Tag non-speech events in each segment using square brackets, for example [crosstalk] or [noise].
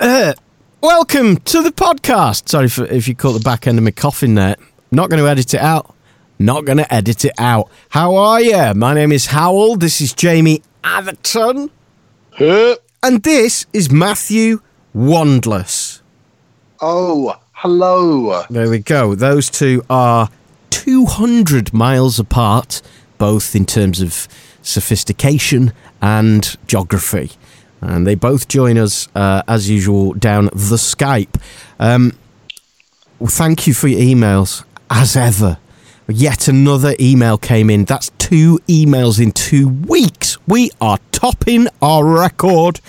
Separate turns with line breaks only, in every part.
Uh, [clears throat] welcome to the podcast. Sorry for, if you caught the back end of my coffin there. Not going to edit it out. Not going to edit it out. How are you? My name is Howell. This is Jamie Atherton. And this is Matthew Wandless.
Oh, hello.
There we go. Those two are 200 miles apart, both in terms of sophistication and geography. And they both join us, uh, as usual, down the Skype. Um, well, thank you for your emails, as ever. Yet another email came in. That's two emails in two weeks. We are topping our record.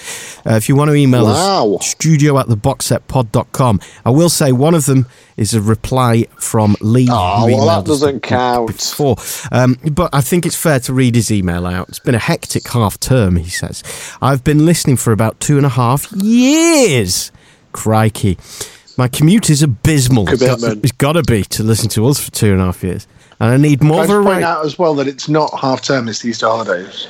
Uh, if you want to email
Wow.
us, studio at theboxsetpod.com. I will say one of them is a reply from Lee.
Oh, well, that doesn't count.
Before. Um, but I think it's fair to read his email out. It's been a hectic half term, he says. I've been listening for about two and a half years. Crikey. My commute is abysmal. It's
Commitment.
it's got to be to listen to us for two and a half years. And I need more
Can I just point
variety.
out as well that it's not half term, it's the Easter holidays.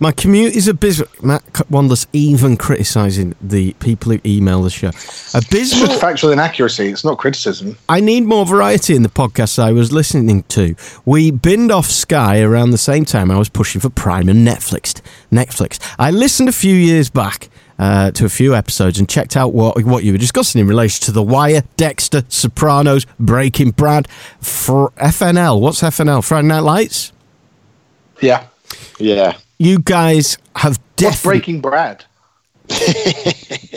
My commute is abysmal. Matt Wandless even criticising the people who email the show.
It's
Abysmal.
just factual inaccuracy, it's not criticism.
I need more variety in the podcast I was listening to. We binned off Sky around the same time I was pushing for Prime and Netflix. Netflix. I listened a few years back uh, to a few episodes and checked out what what you were discussing in relation to The Wire, Dexter, Sopranos, Breaking Bad, for FNL. What's FNL? Friday Night Lights.
Yeah.
Yeah.
You guys have
What's
definitely
Breaking Brad? [laughs]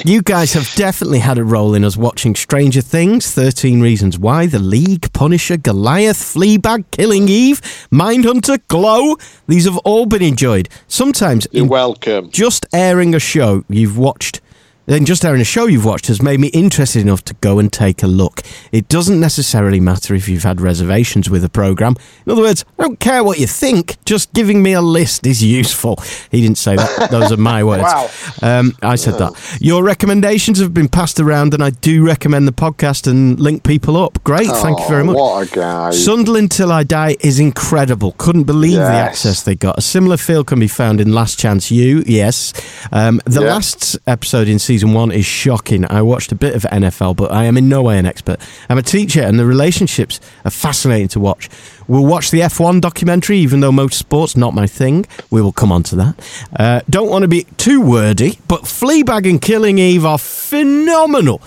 You guys have definitely had a role in us watching Stranger Things, 13 Reasons Why, The League, Punisher, Goliath, Fleabag, Killing Eve, Mindhunter, Glow. These have all been enjoyed. Sometimes
You're welcome.
just airing a show you've watched, then just airing a show you've watched has made me interested enough to go and take a look. It doesn't necessarily matter if you've had reservations with a program. In other words, I don't care what you think. Just giving me a list is useful. He didn't say that. [laughs] Those are my words.
Wow.
Um, I said that. Your recommendations have been passed around, and I do recommend the podcast and link people up. Great. Thank you very
Oh,
much.
What a guy.
Sunderland Till I Die is incredible. Couldn't believe the access they got. A similar feel can be found in Last Chance You, yes. Um, the
Yeah.
last episode in season one is shocking. I watched a bit of NFL, but I am in no way an expert. I'm a teacher, and the relationships are fascinating to watch. We'll watch the F1 documentary, even though motorsport's not my thing. We will come on to that. Uh, don't want to be too wordy, but Fleabag and Killing Eve are phenomenal.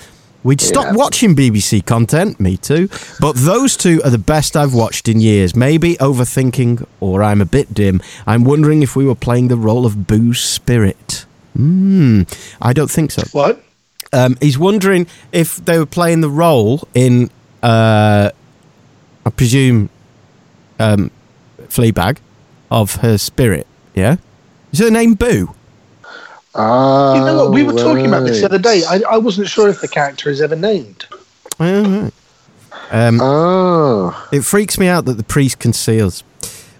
We'd stop
Yeah.
watching BBC content, me too, but those two are the best I've watched in years. Maybe overthinking, or I'm a bit dim. I'm wondering if we were playing the role of Boo's spirit. Hmm, I don't think so.
What?
Um, he's wondering if they were playing the role in, uh, I presume, um, Fleabag, of her spirit. Yeah, is her name Boo?
Oh,
You know what? We were talking about this the other day. I, I wasn't sure if the character is ever named.
Oh, right. Um,
Oh.
It freaks me out that the priest conceals.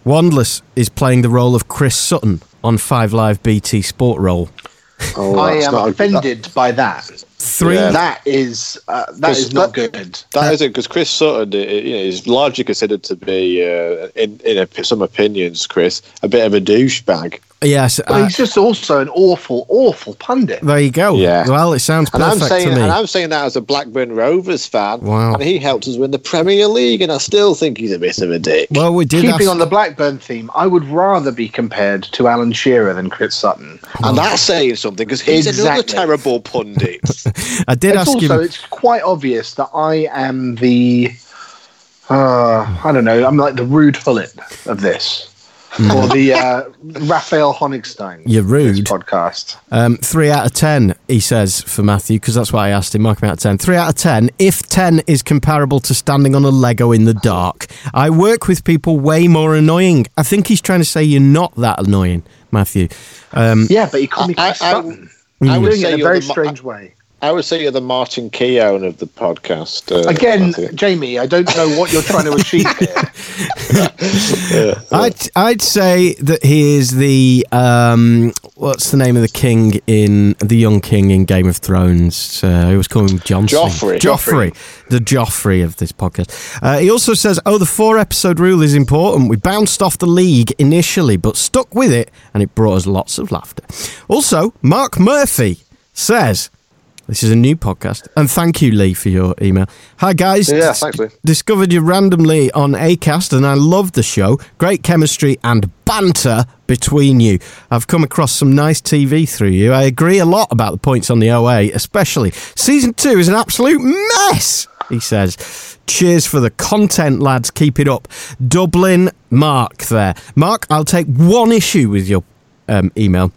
Wandless is playing the role of Chris Sutton on Five Live BT Sport Role.
Oh
I am
not a-
offended by that.
Three.
Yeah.
That is uh, that
Because
is not
that-
good.
That isn't because Chris Sutton you know, is largely considered to be, uh, in in a, some opinions, Chris, a bit of a douchebag.
Yes.
But
uh,
he's just also an awful, awful pundit.
there you go.
Yeah.
Well, it sounds
And I'm
perfect
saying,
to me.
and I'm saying that as a Blackburn Rovers fan.
Wow.
And he helped us win the Premier League, and I still think he's a bit of a dick.
well, we did.
Keeping
ask-
on the Blackburn theme, I would rather be compared to Alan Shearer than Chris Sutton.
and that's saying something because he's another terrible pundit. [laughs]
I did
It's
ask
also
him.
it's quite obvious that I am the uh, I don't know, I'm like the Ruud Gullit of this. Or the uh, Raphael Honigstein.
You're rude.
podcast.
Um, three out of ten, he says for Matthew, because that's why I asked him. Mark him out of ten. Three out of ten. If ten is comparable to standing on a Lego in the dark, I work with people way more annoying. I think he's trying to say you're not that annoying. Matthew. Um,
Yeah, but he called me
I-
Chris
I-
Sutton.
I would
Doing it
say
in a
you're
very
the mo-
strange way.
I would say you're the Martin Keown of the podcast. Uh,
Again,
Matthew.
Jamie, I don't know what you're trying to achieve here. [laughs]
I'd I'd say that he is the um, what's the name of the king in the young king in Game of Thrones? Uh, he was called Johnson.
Joffrey.
Joffrey, the Joffrey of this podcast. Uh, he also says, "Oh, the four episode rule is important. We bounced off the league initially, but stuck with it, and it brought us lots of laughter." Also, Mark Murphy says. This is a new podcast, and thank you, Lee, for your email. Hi, guys.
Yeah, thanks, Lee.
Discovered you randomly on Acast, and I love the show. Great chemistry and banter between you. I've come across some nice TV through you. I agree a lot about the points on the OA, especially season two is an absolute mess. He says, "Cheers for the content, lads. Keep it up." Dublin, Mark. There, Mark. I'll take one issue with your um, email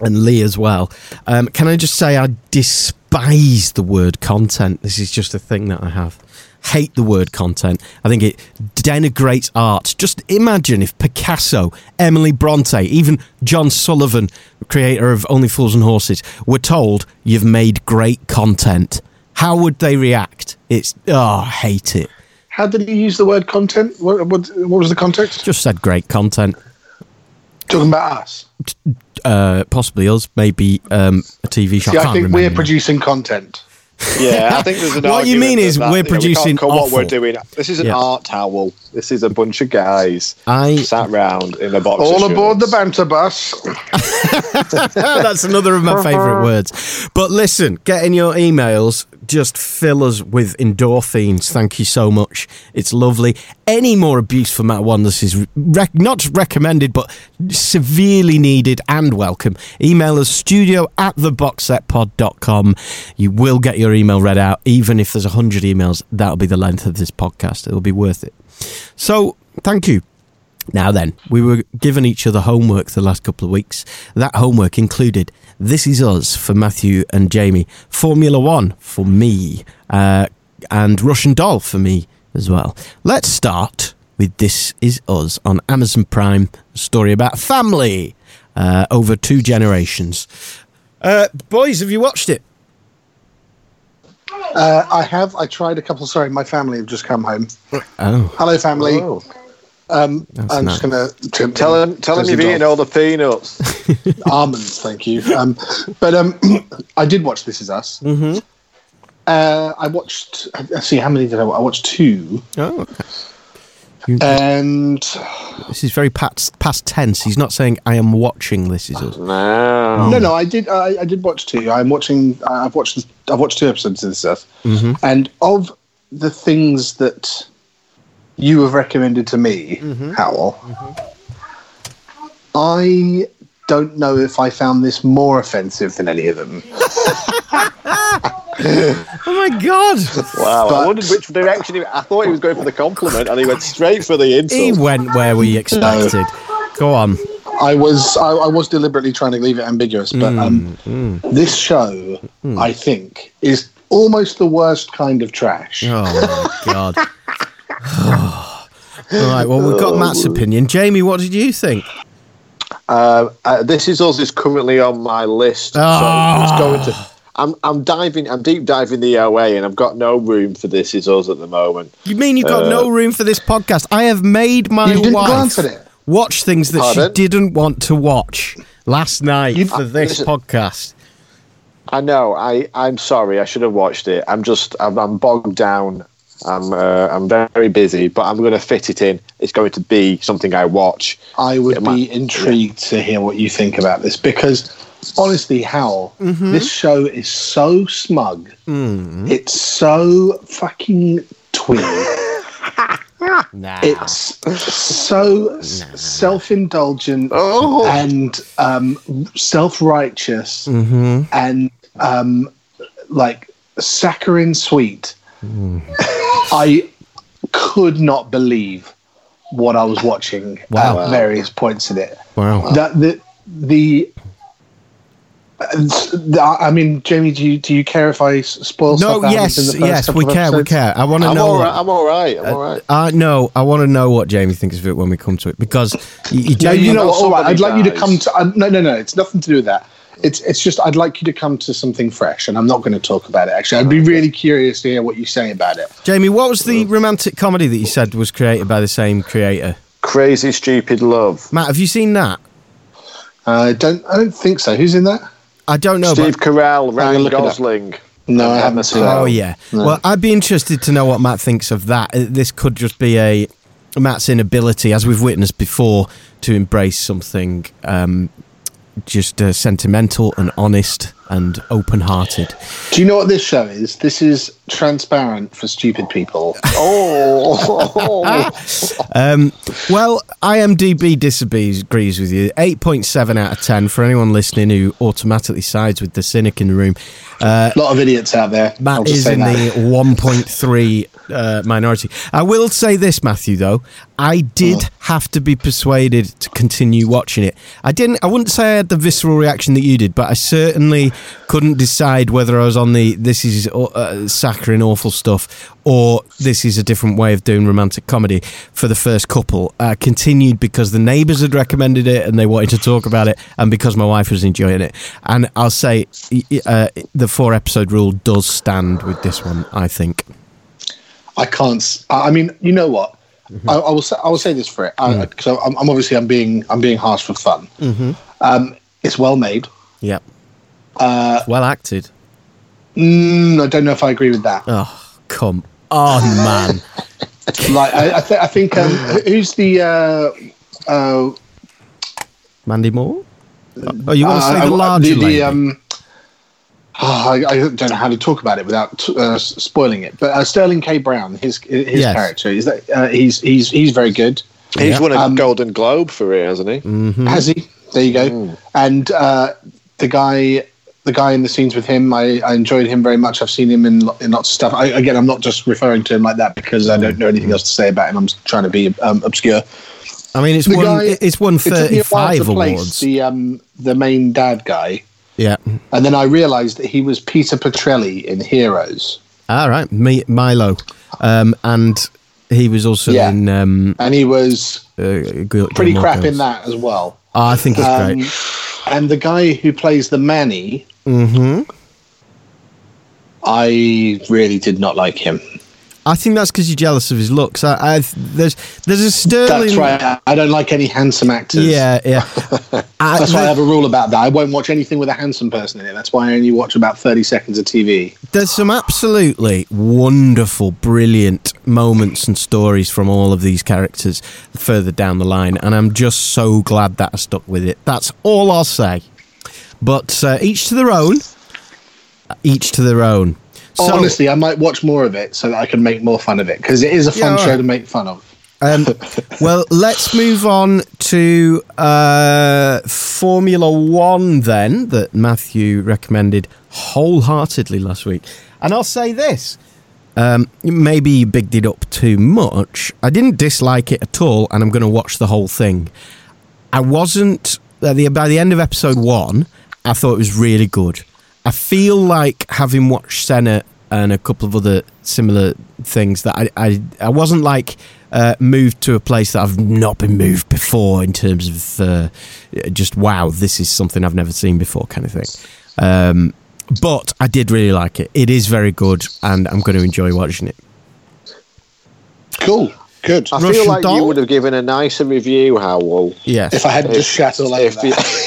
and Lee as well. Um, can I just say I despise the word content? This is just a thing that I have. Hate the word content. I think it denigrates art. Just imagine if Picasso, Emily Bronte, even John Sullivan, creator of Only Fools and Horses, were told you've made great content. How would they react? It's oh, I hate it.
How did he use the word content? What, what, what was the context?
Just said great content.
Talking about us.
Uh, possibly us, maybe um, a TV show.
See, I
can't
think we're
now.
producing content.
Yeah, I [laughs] think there's an
What you mean is
that,
we're
you know, we can't
producing
call what we're doing. This is an
Yeah.
art towel. This is a bunch of guys
I
sat round in a box.
All
of
aboard the banter bus. [laughs]
That's another of my [laughs] favourite words. But listen, getting your emails just fill us with endorphins. Thank you so much. It's lovely. Any more abuse for Matt Wandless is rec- not recommended, but severely needed and welcome. Email us studio at theboxsetpod.com. You will get your email read out, even if there's 100 emails. That'll be the length of this podcast. It'll be worth it. So, thank you. Now then, we were given each other homework the last couple of weeks. That homework included This Is Us for Matthew and Jamie, Formula One for me, uh, and Russian Doll for me as well. Let's start with This Is Us on Amazon Prime, a story about family uh, over two generations. Uh, boys, have you watched it?
Uh, I have. I tried a couple. Sorry, my family have just come home.
Oh,
Hello, family.
Oh.
Um, I'm
nice.
just going to
Tell him, tell him you've eaten all the peanuts. [laughs]
almonds. Thank you. Um, but um, [clears throat] I did watch This Is Us.
Mhm.
Uh, I watched. Let's see, how many did I? watch? I watched two,
oh okay. You-
and
this is very past, past tense. He's not saying, I am watching This Is Us.
No.
no, no, I did. I, I did watch two. I'm watching. I've watched. I've watched two episodes of This Is Us, mm-hmm. and of the things that you have recommended to me, mm-hmm. Howell, mm-hmm. I don't know if I found this more offensive than any of them. [laughs]
Oh my God!
Wow. I wondered which direction he I thought he was going for the compliment and he went straight for the insult.
He went where we expected. Go on.
I was I, I was deliberately trying to leave it ambiguous, but um, this show, I think, is almost the worst kind of trash.
Oh my [laughs] God. [sighs] All right, well, we've got Matt's opinion. Jamie, what did you think?
Uh, uh, this is us is currently on my list.
Ah.
So it's going to. I'm, I'm diving. I'm deep diving the OA, and I've got no room for this is us at the moment.
You mean you've got
Uh,
no room for this podcast? I have made my
You didn't
wife
glance it.
watch things that
Pardon?
she didn't want to watch last night
You-
for this
listen.
podcast.
I know. I I'm sorry. I should have watched it. I'm just. I'm, I'm bogged down. I'm. Uh, I'm very busy, but I'm going to fit it in. It's going to be something I watch.
I would
It might-
be intrigued to hear what you think about this because, honestly, Hal,
Mm-hmm.
this show is so smug.
Mm.
It's so fucking twee. [laughs]
Nah.
It's so self-indulgent
Oh.
and um, self-righteous
hmm
and um, like saccharine sweet.
Mm.
I could not believe what I was watching
Wow.
at various points in it.
Wow.
That the the I mean, Jamie, do you do you care if I spoil
No,
stuff? that
yes,
in the first
yes, we
of
care, we care. I want to know.
all
what-
I'm all right. I'm all right.
Uh, no, I want to know what Jamie thinks of it when we come to it because you, you,
No, you know, all right. I'd like you to come to. Uh, no, no, no. It's nothing to do with that. It's it's just I'd like you to come to something fresh, and I'm not going to talk about it. Actually, I'd be really curious to hear what you say about it.
Jamie, what was the romantic comedy that you said was created by the same creator?
Crazy stupid love.
Matt, have you seen that?
Uh, I don't. I don't think so. Who's in that?
I don't know.
Steve
but,
Carell, Ryan
look it up.
Gosling.
No, I haven't seen
Stone.
oh yeah. Well, I'd be interested to know what Matt thinks of that. Uh, This could just be a Matt's inability, as we've witnessed before, to embrace something um, just uh, sentimental and honest and open-hearted.
Do you know what this show is? This is transparent for stupid people.
Oh, [laughs]
Um, well, IMDb disagrees with you. 8.7 out of 10 for anyone listening who automatically sides with the cynic in the room.
A lot of idiots out there.
Matt is in
that.
the 1.3 uh, minority. I will say this, Matthew, though. I did
Oh.
have to be persuaded to continue watching it. I didn't, I wouldn't say I had the visceral reaction that you did, but I certainly couldn't decide whether I was on the this is uh, saccharine, awful stuff or this is a different way of doing romantic comedy for the first couple. I continued because the neighbours had recommended it and they wanted to talk about it, and because my wife was enjoying it. And I'll say uh, the four episode rule does stand with this one, I think.
I can't. I mean, you know what?
Mm-hmm.
I, I will. Say, I will say this for it. I, so I'm, I'm obviously I'm being I'm being harsh for fun.
Mm-hmm.
Um, it's well made.
Yep.
Uh,
well acted.
Mm, I don't know if I agree with that.
Oh, come on, man. [laughs]
Like I, I, th- I think um, who's the uh, uh,
Mandy Moore? Oh, you want to
uh,
say
uh,
the larger
the, the um, oh, I, I don't know how to talk about it without uh, spoiling it. But uh, Sterling K. Brown, his his
Yes.
character is that uh, he's he's he's very good.
he's
Yeah.
won a
Um,
Golden Globe for it, hasn't he?
Mhm.
Has he? There you go. And uh, the guy, the guy in the scenes with him, I, I enjoyed him very much. I've seen him in, in lots of stuff. I, again, I'm not just referring to him like that because I don't know anything else to say about him. I'm trying to be um, obscure.
I mean, it's
The
won.
guy-
it's won
It took me a while to
thirty-five
place
awards.
the um, the main dad guy,
yeah.
and then I realised that he was Peter Petrelli in Heroes,
All right, Mi- Milo, um, and he was also
Yeah.
in um,
and he was
uh,
pretty crap in that as well.
Oh, I think he's
Um,
great.
and the guy who plays the Manny,
hmm
I really did not like him.
I think that's because you're jealous of his looks. I, I there's there's a Sterling.
That's right. I- I don't like any handsome actors.
Yeah, yeah. [laughs]
That's why I have a rule about that. I won't watch anything with a handsome person in it. That's why I only watch about 30 seconds of TV.
there's some absolutely wonderful, brilliant moments and stories from all of these characters further down the line, and I'm just so glad that I stuck with it. That's all I'll say. But uh, each to their own. Each to their own. So,
Honestly, I might watch more of it so that I can make more fun of it because it is a fun
Yeah,
show
right.
to make fun of.
Um, [laughs] well, let's move on to uh, Formula One then, that Matthew recommended wholeheartedly last week. And I'll say this um, maybe you bigged it up too much. I didn't dislike it at all, and I'm going to watch the whole thing. I wasn't, the, by the end of episode one, I thought it was really good. I feel like having watched Senna and a couple of other similar things that I I, I wasn't like uh, moved to a place that I've not been moved before in terms of uh, just wow this is something I've never seen before kind of thing. Um, but I did really like it. It is very good, and I'm going to enjoy watching it.
Cool. Good.
I
Russian
feel like
doll?
you would have given a nicer review, Howell.
Yes.
If I hadn't just shat all over
If
that. [laughs]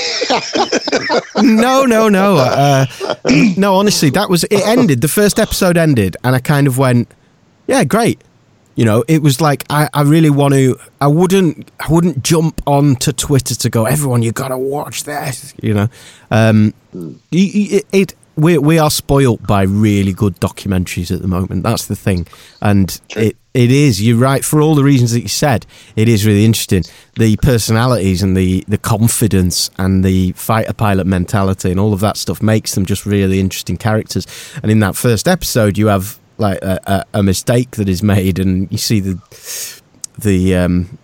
no, no, no. Uh, [clears throat] no, honestly, that was it. Ended the first episode ended, and I kind of went, "Yeah, great." You know, it was like I, I really want to. I wouldn't. I wouldn't jump onto Twitter to go, "Everyone, you got to watch this." You know, um, y- it. We we are spoilt by really good documentaries at the moment. That's the thing, and it it is. You're right for all the reasons that you said. It is really interesting. The personalities and the the confidence and the fighter pilot mentality and all of that stuff makes them just really interesting characters. And in that first episode, you have like a, a, a mistake that is made, and you see the the um,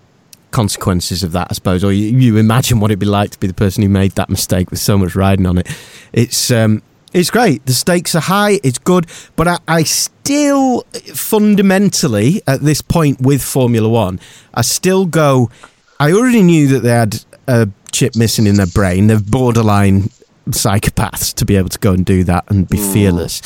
consequences of that, I suppose, or you, you imagine what it'd be like to be the person who made that mistake with so much riding on it. It's um, it's great. The stakes are high. It's good, but I, I still fundamentally at this point with Formula One, I still go. I already knew that they had a chip missing in their brain. They're borderline psychopaths to be able to go and do that and be mm. fearless.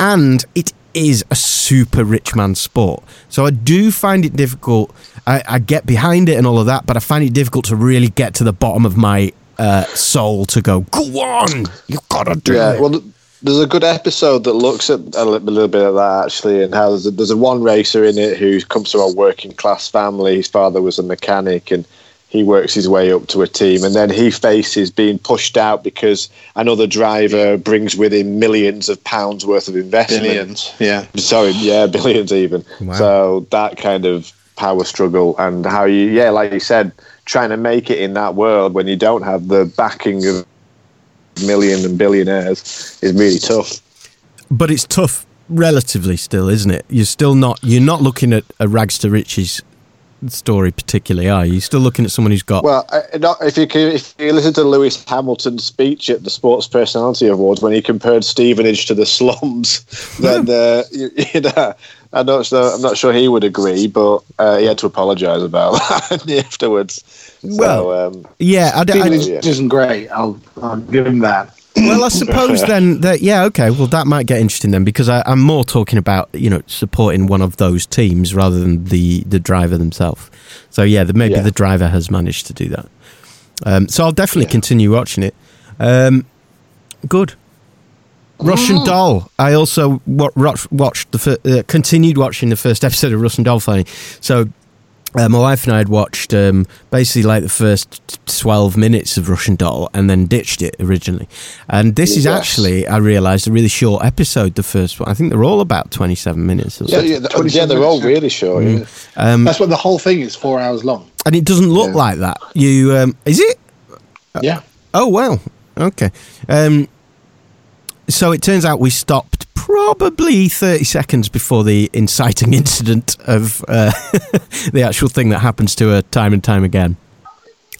And it is a super rich man's sport. So I do find it difficult. I, I get behind it and all of that, but I find it difficult to really get to the bottom of my uh, soul to go, go on, you've got to do
Yeah,
it.
well, th- there's a good episode that looks at a li- a little bit of that actually, and how there's a, there's a one racer in it who comes from a working class family. His father was a mechanic, and he works his way up to a team, and then he faces being pushed out because another driver brings with him millions of pounds worth of investment.
Billions. Yeah.
Sorry, yeah, [laughs] billions even.
Wow.
So that kind of power struggle and how you, yeah, like you said, trying to make it in that world when you don't have the backing of million and billionaires is really tough.
but it's tough relatively still, isn't it? You're still not you're not looking at a rags to riches story particularly, are you? You're still looking at someone who's got
Well, if you can, if you listen to Lewis Hamilton's speech at the Sports Personality Awards when he compared Stevenage to the slums, then uh, [laughs] you, you know, I'm not sure. I'm not sure he would agree, but uh, he had to apologise about [laughs] that afterwards.
Well,
um,
yeah, I, d- I-
Stevenage
yeah.
isn't great. I'll, I'll give him that.
well, I suppose [laughs] then that yeah, okay. Well, that might get interesting then because I, I'm more talking about you know supporting one of those teams rather than the the driver themselves. So yeah, the, maybe
Yeah.
the driver has managed to do that. Um, so I'll definitely
Yeah.
continue watching it. Um, good. Russian Doll. I also watched, watched the fir- uh, continued watching the first episode of Russian Doll. Funny. So uh, my wife and I had watched um, basically like the first 12 minutes of Russian Doll and then ditched it originally. And this is actually, I realised, a really short episode, the first one. I think they're all about 27 minutes or
yeah,
so.
yeah,
the
yeah, they're all really short. yeah.
Um,
That's what the whole thing is. Four hours long.
and it doesn't look
Yeah.
like that. You um, Is it?
Yeah.
Oh, wow. Okay. Um, so it turns out we stopped probably 30 seconds before the inciting [laughs] incident of uh, [laughs] the actual thing that happens to her time and time again.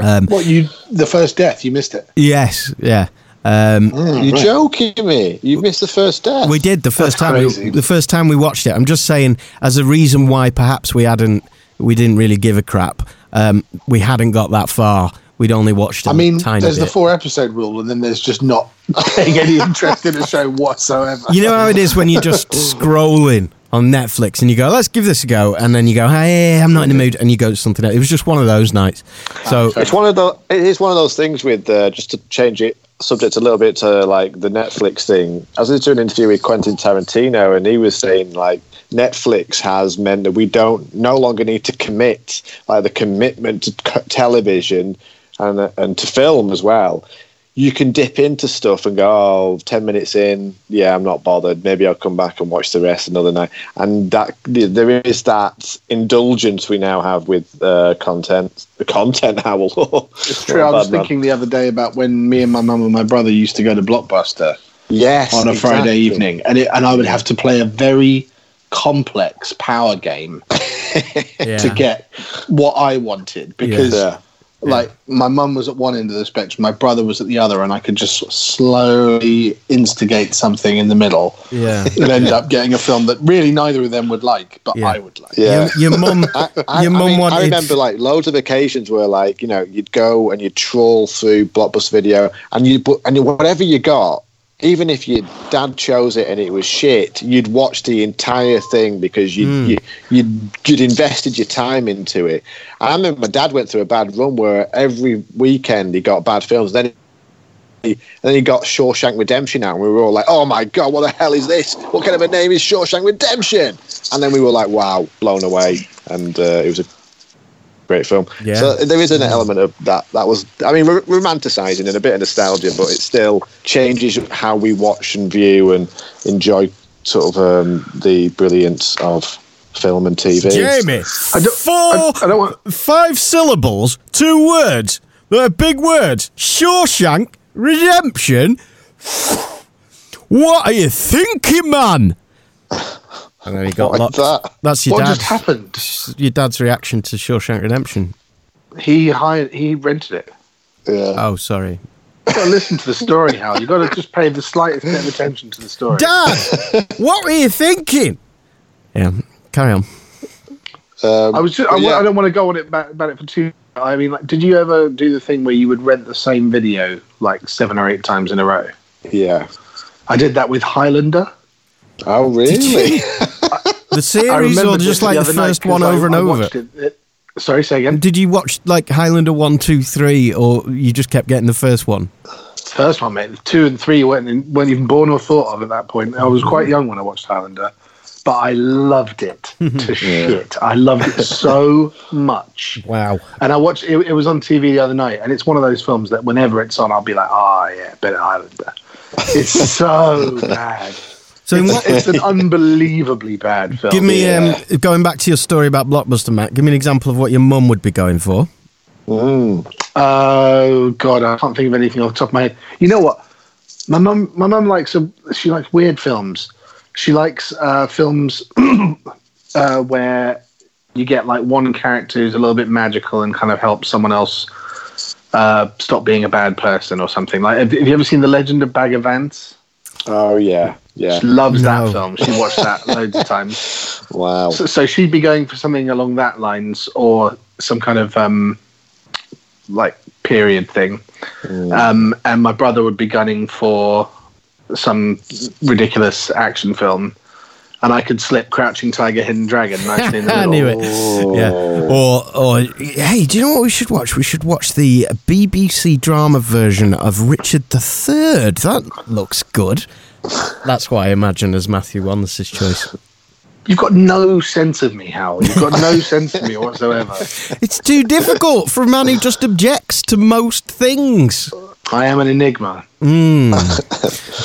Um,
What you? The first death. You missed it.
yes, yeah. Um,
You're
right.
joking me. You've missed the first death.
we did the first
That's
time. We, the first time we watched it. I'm just saying, as a reason why perhaps we hadn't, we didn't really give a crap. Um, we hadn't got that far. We'd only watched. I
I mean,
tiny
there's
bit.
the four episode rule, and then there's just not [laughs] paying any interest in a show whatsoever.
You know how it is when you're just [laughs] scrolling on Netflix and you go, let's give this a go. And then you go, hey, I'm not in the mood. And you go to something else. It was just one of those nights. So,
It's one of the. It is one of those things with uh, just to change it subject a little bit to like the Netflix thing. I was listening to an interview with Quentin Tarantino, and he was saying like Netflix has meant that we don't no longer need to commit like the commitment to c- television and uh, and to film as well. You can dip into stuff and go, oh, 10 minutes in, yeah, I'm not bothered. Maybe I'll come back and watch the rest another night. And that there is that indulgence we now have with uh, content. The [laughs] content howl. [laughs]
It's true. I was thinking the other day about when me and my mum and my brother used to go to Blockbuster
yes,
on a Friday evening, and it, and I would have to play a very complex power game [laughs]
yeah.
to get what I wanted because.
Yeah.
Like my mum was at one end of the spectrum, my brother was at the other, and I could just sort of slowly instigate something in the middle
yeah. [laughs]
and end up getting a film that really neither of them would like, but
Yeah.
I would like.
Yeah.
Your, your mum, [laughs]
I, I,
your
I
mum
mean,
wanted.
I remember like loads of occasions where like you know you'd go and you'd trawl through Blockbuster Video and you but and whatever you got, even if your dad chose it and it was shit, you'd watch the entire thing because you
Mm.
you you'd, you'd invested your time into it. I remember my dad went through a bad run where every weekend he got bad films. Then he, and then he got Shawshank Redemption out, and we were all like, "Oh my god, what the hell is this? What kind of a name is Shawshank Redemption?" And then we were like, "Wow, blown away!" And uh, it was a great film.
Yeah.
So there is an element of that. That was, I mean, r- romanticizing and a bit of nostalgia, but it still changes how we watch and view and enjoy sort of um, the brilliance of film and TV.
Jamie,
I don't-
four,
I, I don't want.
five syllables, two words. They're big words. Shawshank Redemption. What are you thinking, man? And then he got
Like
locked.
that.
That's your
What
dad.
just happened?
Your dad's reaction to Shawshank Redemption.
he hired. He rented it.
Yeah.
Oh, sorry.
You got to listen to the story, Hal. You've got to just pay the slightest bit of attention to the story.
Dad, what were you thinking? Yeah, carry on.
Um, I was. Just, I,
Yeah.
I don't want to go on it about, about it for too. I mean, like, did you ever do the thing where you would rent the same video like seven or eight times in a row?
Yeah.
I did that with Highlander.
Oh, really? [laughs]
The
I
series
remember
or just like the
other night
one
I-
over and
I
over?
It, it, sorry, say again.
Did you watch like Highlander 1, 2, 3, or you just kept getting the first one?
First one, mate. Two and three weren't, in- weren't even born or thought of at that point. I was quite young when I watched Highlander, but I loved it [laughs] to shit. I loved it so much.
Wow.
And I watched it, it was on TV the other night, and it's one of those films that whenever it's on, I'll be like, oh, yeah, better Highlander. It's so [laughs] bad.
So,
It's,
what,
it's an unbelievably bad film.
give me,
Yeah.
um, going back to your story about Blockbuster, Matt, give me an example of what your mum would be going for.
Mm.
Oh God, I can't think of anything off the top of my head. You know what? My mum, my mum likes a, she likes weird films. She likes uh, films [clears throat] uh, where you get like one character who's a little bit magical and kind of helps someone else uh, stop being a bad person or something. Like, have, have you ever seen The Legend of Bagger Vance?
Oh, yeah. Yeah.
She loves
No.
that film. She watched that [laughs] loads of times.
Wow.
So, so she'd be going for something along that lines or some kind of um, like period thing. Um, and my brother would be gunning for some ridiculous action film. And I could slip Crouching Tiger, Hidden Dragon [laughs] nicely in the
I
middle.
knew it. Yeah. Or, or, hey, do you know what we should watch? We should watch the BBC drama version of Richard III. That looks good. That's what I imagine as Matthew Wallace's choice.
You've got no sense of me, Hal. You've got no sense of me whatsoever. [laughs]
It's too difficult for a man who just objects to most things.
I am an enigma. [laughs]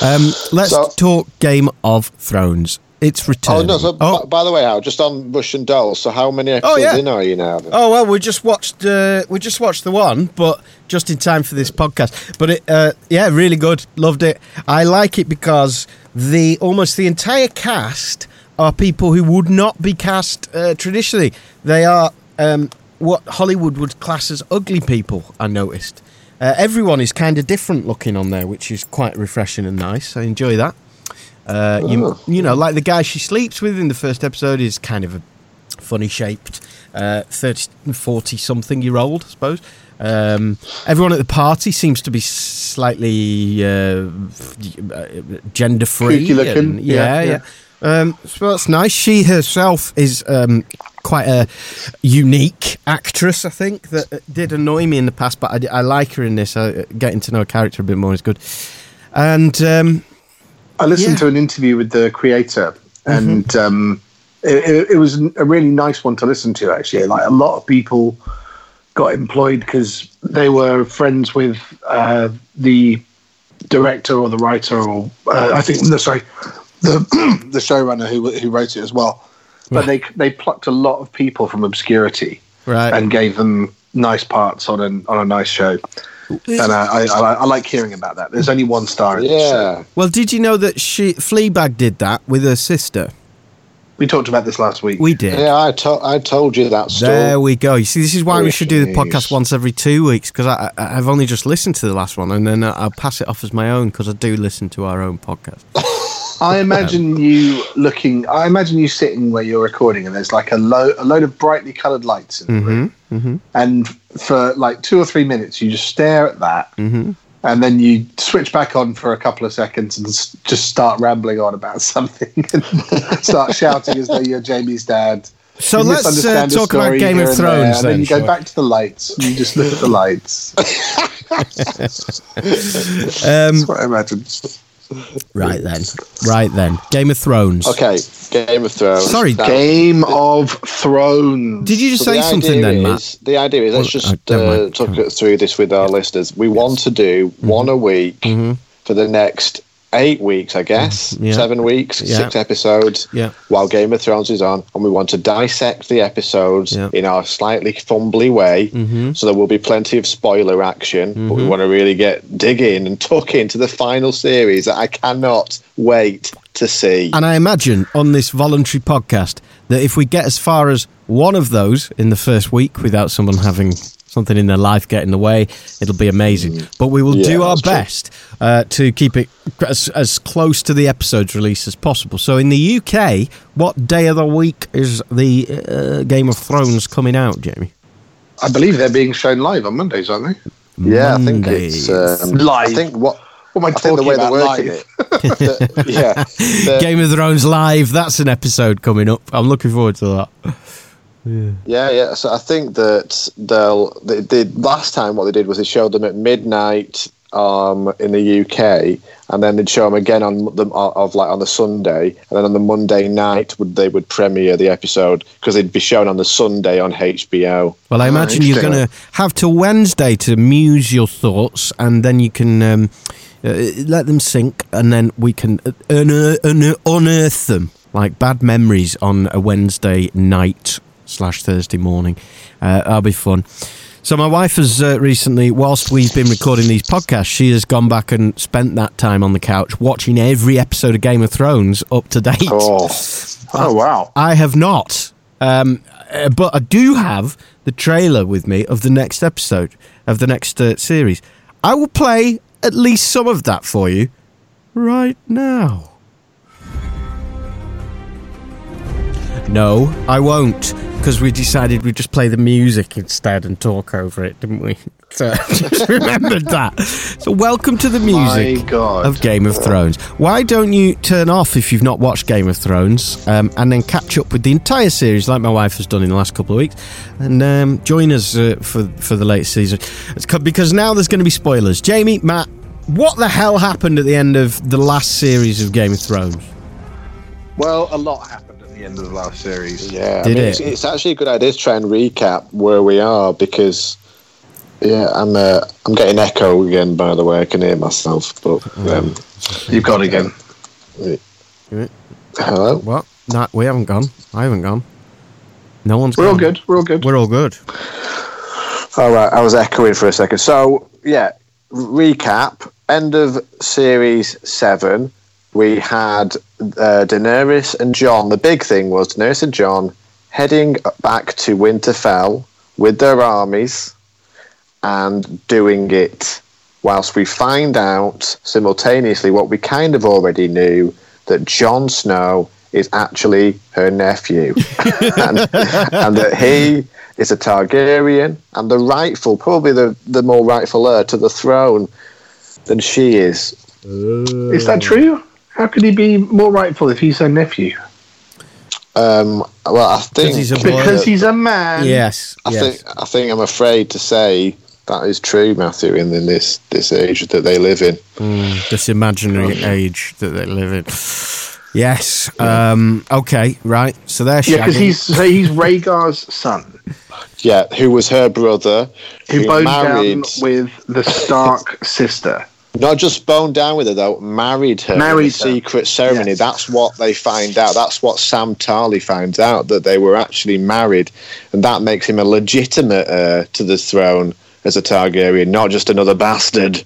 Um, let's
So-
talk Game of Thrones. It's
Oh, no. So,
oh,
b- by the way, Hal, just on Russian Dolls, so how many
Oh,
episodes
yeah.
in are you now?
Oh well, we just watched uh, we just watched the one, but just in time for this podcast. But it, uh, yeah, really good. Loved it. I like it because the almost the entire cast are people who would not be cast uh, traditionally. They are um, what Hollywood would class as ugly people. I noticed. Uh, everyone is kind of different looking on there, which is quite refreshing and nice. I enjoy that. Uh, you, you know, like the guy she sleeps with in the first episode is kind of a funny shaped uh, 30 40 something year old i suppose. Um, everyone at the party seems to be slightly uh, gender free
looking.
yeah
yeah,
yeah, Um, so that's nice. She herself is um, quite a unique actress i think that did annoy me in the past but i, I like her in this. Uh, getting to know her character a bit more is good. And um,
I listened
Yeah.
to an interview with the creator, and um, it, it, was a really nice one to listen to. Actually, like a lot of people got employed because they were friends with uh, the director or the writer, or uh, I think no, sorry, the [clears throat] the showrunner who who wrote it as well. But they they plucked a lot of people from obscurity
right
and gave them nice parts on a on a nice show. And I, I, I, I like hearing about that. There's only one star in show.
Yeah.
well did you know that she fleabag did that with her sister
We talked about this last week.
we did
Yeah, I, to- I told you that story.
There we go. You see, this is why we should do the podcast once every two weeks because I, I, I've only just listened to the last one and then I'll pass it off as my own because I do listen to our own podcast. [laughs]
I [laughs] imagine you looking. I imagine you sitting where you're recording, and there's like a, lo- a load of brightly coloured lights in the room. And for like two or three minutes, you just stare at that, and then you switch back on for a couple of seconds and s- just start rambling on about [laughs] something, and start shouting as though you're Jamie's dad.
So
You
let's uh, talk about Game of
and there,
Thrones
and
then.
then you go back to the lights, and you just look at the lights.
Um, [laughs]
That's what I imagine.
Right then. Right then. Game of Thrones.
Okay, Game of Thrones.
Sorry,
Now-
Game of Thrones.
Did you just
So
say
the
something then,
is,
Matt?
The idea is, let's
Well,
just
uh,
uh, talk it through this with our listeners. We want to do
Mm-hmm.
one a week for the next eight weeks, I guess.
Mm-hmm. Yeah.
Seven weeks,
Yeah.
six episodes.
Yeah.
While Game of Thrones is on, and we want to dissect the episodes in our slightly fumbly way.
Mm-hmm.
So there will be plenty of spoiler action, but we want to really get dig in and tuck into the final series that I cannot wait to see.
And I imagine on this voluntary podcast that if we get as far as one of those in the first week without someone having something in their life get in the way. It'll be amazing. But we will
Mm. Yeah,
do our best uh, to keep it as, as close to the episode's release as possible. So in the UK, what day of the week is the uh, Game of Thrones coming out, Jamie?
I believe they're being shown live on Mondays, aren't they?
Yeah, I think it's um,
Live.
I think what
What am I
I think the
talking
way they're
about
working
live?
it. the- [laughs] yeah, the-
Game of Thrones live. That's an episode coming up. I'm looking forward to that.
Yeah, yeah. So I think that they'll. They did last time. What they did was they showed them at midnight um, in the UK, and then they'd show them again on the of like on the Sunday, and then on the Monday night would they would premiere the episode because they'd be shown on the Sunday on HBO.
Well, I imagine you're going to have till Wednesday to muse your thoughts, and then you can um, uh, let them sink, and then we can uh, unear- unear- unearth them like bad memories on a Wednesday night slash Thursday morning. Uh, that'll be fun. So my wife has uh, recently, whilst we've been recording these podcasts, she has gone back and spent that time on the couch watching every episode of Game of Thrones up to date.
Oh,
Oh wow!
I have not. Um, uh, but I do have the trailer with me of the next episode of the next uh, series. I will play at least some of that for you right now. No, I won't, because we decided we'd just play the music instead and talk over it, didn't we? [laughs] So [laughs] just remembered that. So welcome to the music of Game of Thrones. Why don't you turn off if you've not watched Game of Thrones, um, and then catch up with the entire series, like my wife has done in the last couple of weeks, and um, join us uh, for for the latest season? It's co- because now there's going to be spoilers. Jamie, Matt, what the hell happened at the end of the last series of Game of Thrones?
Well, a lot happened the end of the last series.
yeah.
Did
I mean,
it?
It's, it's actually a good idea to try and recap where we are because. Yeah, I'm. Uh, I'm getting echo again. By the way, I can hear myself. But um,
You've gone again.
hello.
What? No, we haven't gone. I haven't gone. No one's.
We're all good. We're all good.
We're all good.
All right, I was echoing for a second. So, yeah, recap. End of series seven, we had uh, Daenerys and Jon. The big thing was Daenerys and Jon heading back to Winterfell with their armies and doing it whilst we find out simultaneously what we kind of already knew that Jon Snow is actually her nephew [laughs] and, and that he is a Targaryen and the rightful, probably the, the more rightful heir to the throne than she is.
Is that true? How could he be more rightful if he's her nephew?
Um, well, I think
he's a boy.
Because he's a man.
Yes.
I
yes.
think I think I'm afraid to say that is true, Matthew, in, in this this age that they live in.
Mm, this imaginary age that they live in. Yes. Um, okay. Right. So they're
Yeah, because he's so he's Rhaegar's son,
Yeah, who was her brother,
who boned
married,
down with the Stark sister.
Not just boned down with her though, married her. in a
Married
secret ceremony.
Yes.
That's what they find out. That's what Sam Tarly finds out that they were actually married, and that makes him a legitimate heir to the throne as a Targaryen, not just another bastard.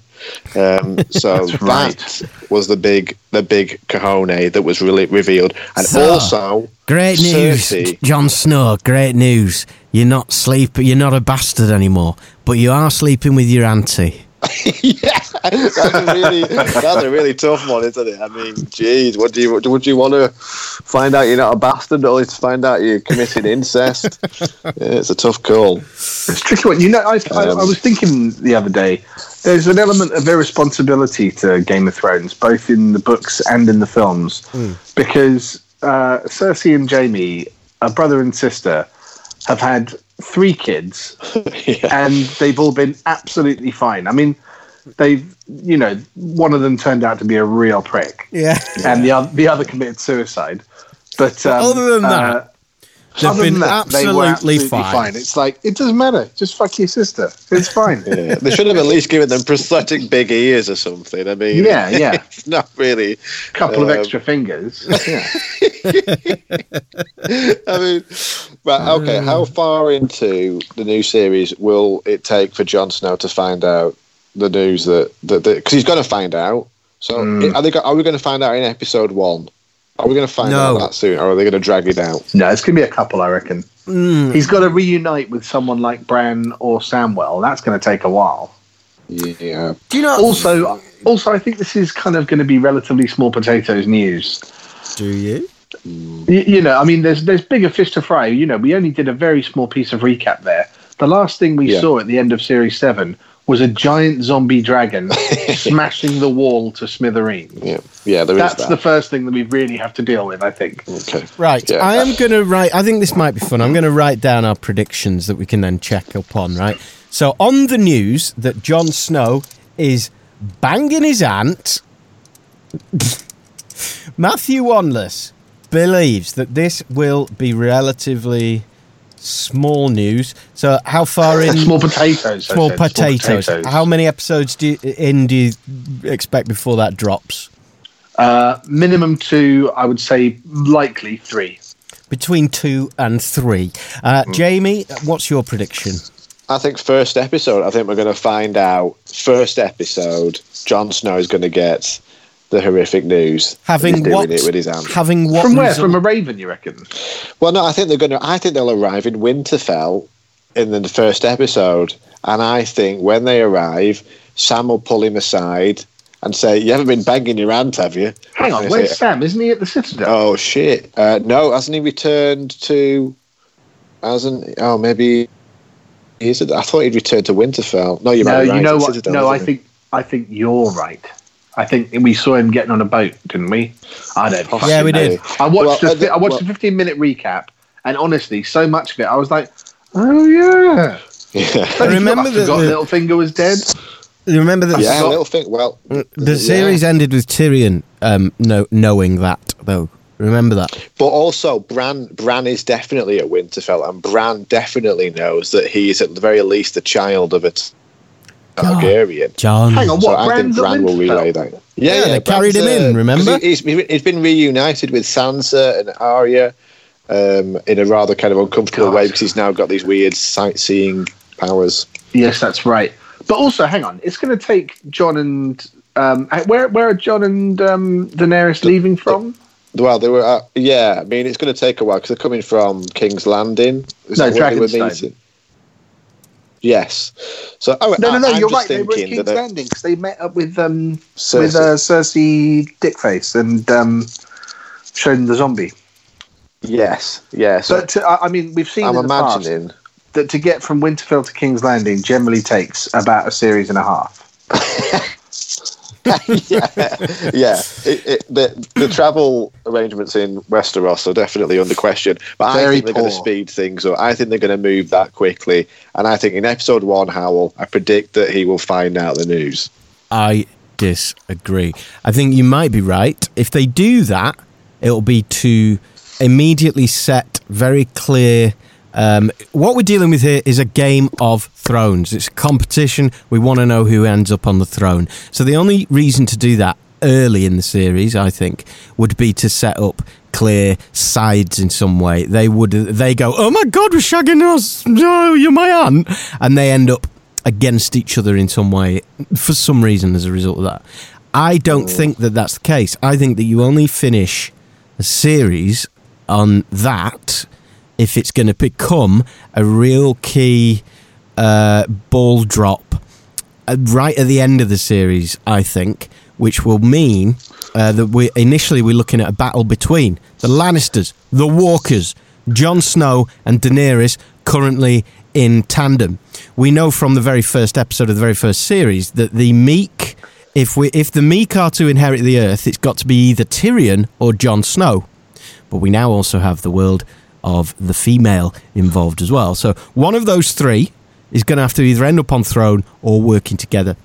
Um, [laughs] so
right.
that was the big the big cojones that was really revealed, and
So,
also
Great news,
Cersei-
Jon Snow. Great news. You're not sleep. You're not a bastard anymore, but you are sleeping with your auntie. [laughs]
yeah, that's a really that's a really tough one, isn't it? I mean, geez, what do you would you want to find out you're not a bastard, or to find out you're committing incest? yeah, [laughs] it's a tough call.
It's a tricky one. You know, I, I, I was thinking the other day. There's an element of irresponsibility to Game of Thrones, both in the books and in the films, because uh, Cersei and Jaime, a brother and sister, have had three kids, [laughs]
yeah.
and they've all been absolutely fine. I mean, they've, you know, one of them turned out to be a real prick,
Yeah.
and the other, the other committed suicide. But um,
other than that,
uh,
They've
other
been
than that, they were
absolutely,
absolutely
fine.
fine. It's like it doesn't matter. Just fuck your sister. It's fine. [laughs]
Yeah, they should have at least given them prosthetic big ears or something. I mean,
Yeah, yeah. [laughs]
it's not really.
A couple of
Um,
extra fingers. [laughs] Yeah.
I mean, right, okay. How far into the new series will it take for Jon Snow to find out the news that that because he's going to find out? So,
Mm.
are they? Are we going to find out in episode one? Are we going to find
No.
out that soon, or are they going to drag it out?
No, it's going to be a couple, I reckon.
Mm.
He's got to reunite with someone like Bran or Samwell. That's going to take a while.
Yeah.
Do you know?
Also, also, I think this is kind of going to be relatively small potatoes news.
do you?
You, you know, I mean, there's there's bigger fish to fry. You know, we only did a very small piece of recap there. The last thing we
Yeah.
saw at the end of series seven was a giant zombie dragon [laughs] smashing the wall to smithereens.
Yeah. Yeah. There is
That's
that.
the first thing that we really have to deal with, I think.
okay.
Right.
Yeah.
I am going to write. I think this might be fun. I'm going to write down our predictions that we can then check up on. Right. So on the news that Jon Snow is banging his aunt, [laughs] Matthew Wandless believes that this will be relatively small news. So how far in?
small potatoes. I
Small
said,
potatoes. How many episodes do you, in do you expect before that drops?
Uh, minimum two, I would say likely three.
Between two and three. Uh, Jamie, what's your prediction?
I think first episode. I think we're going to find out first episode. Jon Snow is going to get the horrific news.
Having
He's doing
what?
it with his aunt.
Having what?
From where?
result-
From a raven, you reckon?
Well, no, I think they're going to. I think they'll arrive in Winterfell in the first episode, and I think when they arrive, Sam will pull him aside and say, "You haven't been banging your aunt, have you?"
Hang on, where's
say,
Sam? Isn't he at the Citadel?
Oh shit! Uh, no, hasn't he returned to? Hasn't? Oh, maybe. Is it? I thought he'd returned to Winterfell. No, you're
no,
right.
you know what?
Citadel,
no, I think I think you're right. I think we saw him getting on a boat, didn't we? I don't. fucking
Yeah, we did.
I watched.
Well,
the, fi- I watched
well-
the 15 minute recap, and honestly, so much of it, I was like, "Oh yeah." [laughs]
Yeah,
But
remember that
forgot
the-
Littlefinger was dead.
You remember that
yeah.
forgot-
Little thing. Well,
the series ended with Tyrion um, know, knowing that, though. Remember that?
But also, Bran Bran is definitely at Winterfell, and Bran definitely knows that he is at the very least a child of a t- Targaryen.
Jon.
Hang on,
So
what?
I think
Bran's
Bran will
Winterfell?
relay that.
Yeah, they carried him in, remember?
he- He's, he's been reunited with Sansa and Arya um, in a rather kind of uncomfortable
God.
way because he's now got these weird sightseeing powers.
Yes, that's right. But also, hang on, it's going to take Jon and um, where where are Jon and um, Daenerys leaving from?
Well, they were, uh, yeah. I mean, it's going to take a while because they're coming from King's Landing. Is
No,
that where they were
Dragonstone.
Yes. So, oh,
No, no, no.
I'm
you're right. They were at King's Landing because they met up with um,
Cersei.
with uh, Cersei Dickface and um, them the zombie.
Yes, yes.
But to, I I mean, we've seen
I'm
in the past
imagining.
that to get from Winterfell to King's Landing generally takes about a series and a half. [laughs] [laughs]
yeah, yeah. It, it, the the travel arrangements in Westeros are definitely under question, but I think they're going to speed things up. I think they're going to move that quickly, and I think in episode one, Howell, I predict that he will find out the news.
I disagree. I think you might be right. If they do that, it'll be to immediately set very clear. Um, what we're dealing with here is a game of thrones. It's a competition. We want to know who ends up on the throne. So the only reason to do that early in the series, I think, would be to set up clear sides in some way. They would they go, "Oh my God, we're shagging us! No, you're my aunt," and they end up against each other in some way for some reason as a result of that. I don't think that that's the case. I think that you only finish a series on that if it's going to become a real key uh, ball drop uh, right at the end of the series, I think, which will mean uh, that we initially we're looking at a battle between the Lannisters, the Walkers, Jon Snow, and Daenerys, currently in tandem. We know from the very first episode of the very first series that the meek, if we if the meek are to inherit the earth, it's got to be either Tyrion or Jon Snow. But we now also have the world of the female involved as well. So one of those three is going to have to either end up on throne or working together.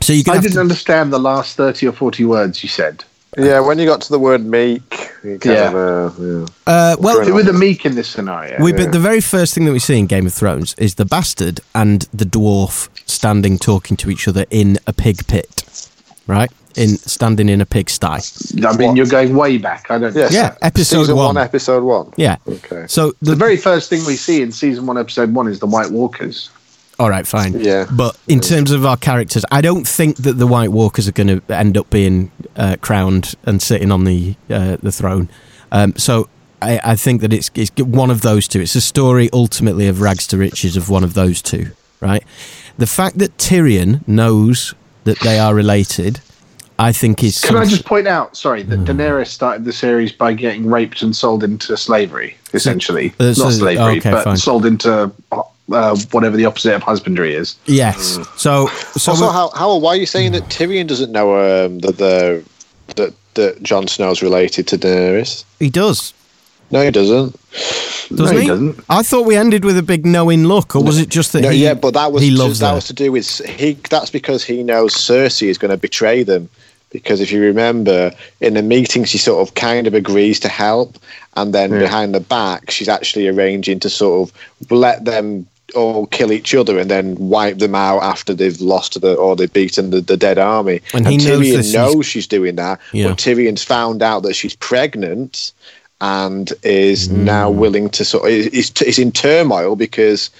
So you
I didn't
to,
understand the last thirty or forty words you said.
Yeah, when you got to the word meek, kind
Yeah.
of, uh, yeah.
uh, well,
Who were the meek in this scenario?
we, but the very first thing that we see in Game of Thrones is the bastard and the dwarf standing talking to each other in a pig pit, right? In standing in a pigsty.
I mean, you're going way back. I don't.
Yes.
Yeah, episode
Season
one.
episode one.
Yeah.
Okay.
So
The
the
very first thing we see in season one, episode one, is the White Walkers.
All right, fine.
Yeah.
But in terms of our characters, I don't think that the White Walkers are going to end up being uh, crowned and sitting on the uh, the throne. Um, so I, I think that it's it's one of those two. It's a story ultimately of rags to riches of one of those two, right? The fact that Tyrion knows that they are related, I think is.
Can I just point out, sorry,
Hmm.
that Daenerys started the series by getting raped and sold into slavery, essentially.
Uh, so-
Not slavery,
okay,
but
fine.
sold into uh, whatever the opposite of husbandry is.
Yes. So so
also, how, how why are you saying that Tyrion doesn't know um, that the that that Jon Snow's related to Daenerys?
he does.
No, he doesn't.
Doesn't
no,
he?
doesn't.
I thought we ended with a big knowing look, or was it just that
No,
he?
yeah, but that was
he
to,
loves
that
her?
was to do with he. That's because he knows Cersei is going to betray them. Because if you remember, in the meeting, she sort of kind of agrees to help, and then
Yeah.
behind the back, she's actually arranging to sort of let them all kill each other and then wipe them out after they've lost to the or they've beaten the, the dead army.
And knows
Tyrion
he's-
knows she's doing that,
Yeah.
but Tyrion's found out that she's pregnant and is
Hmm.
now willing to sort of is, is in turmoil because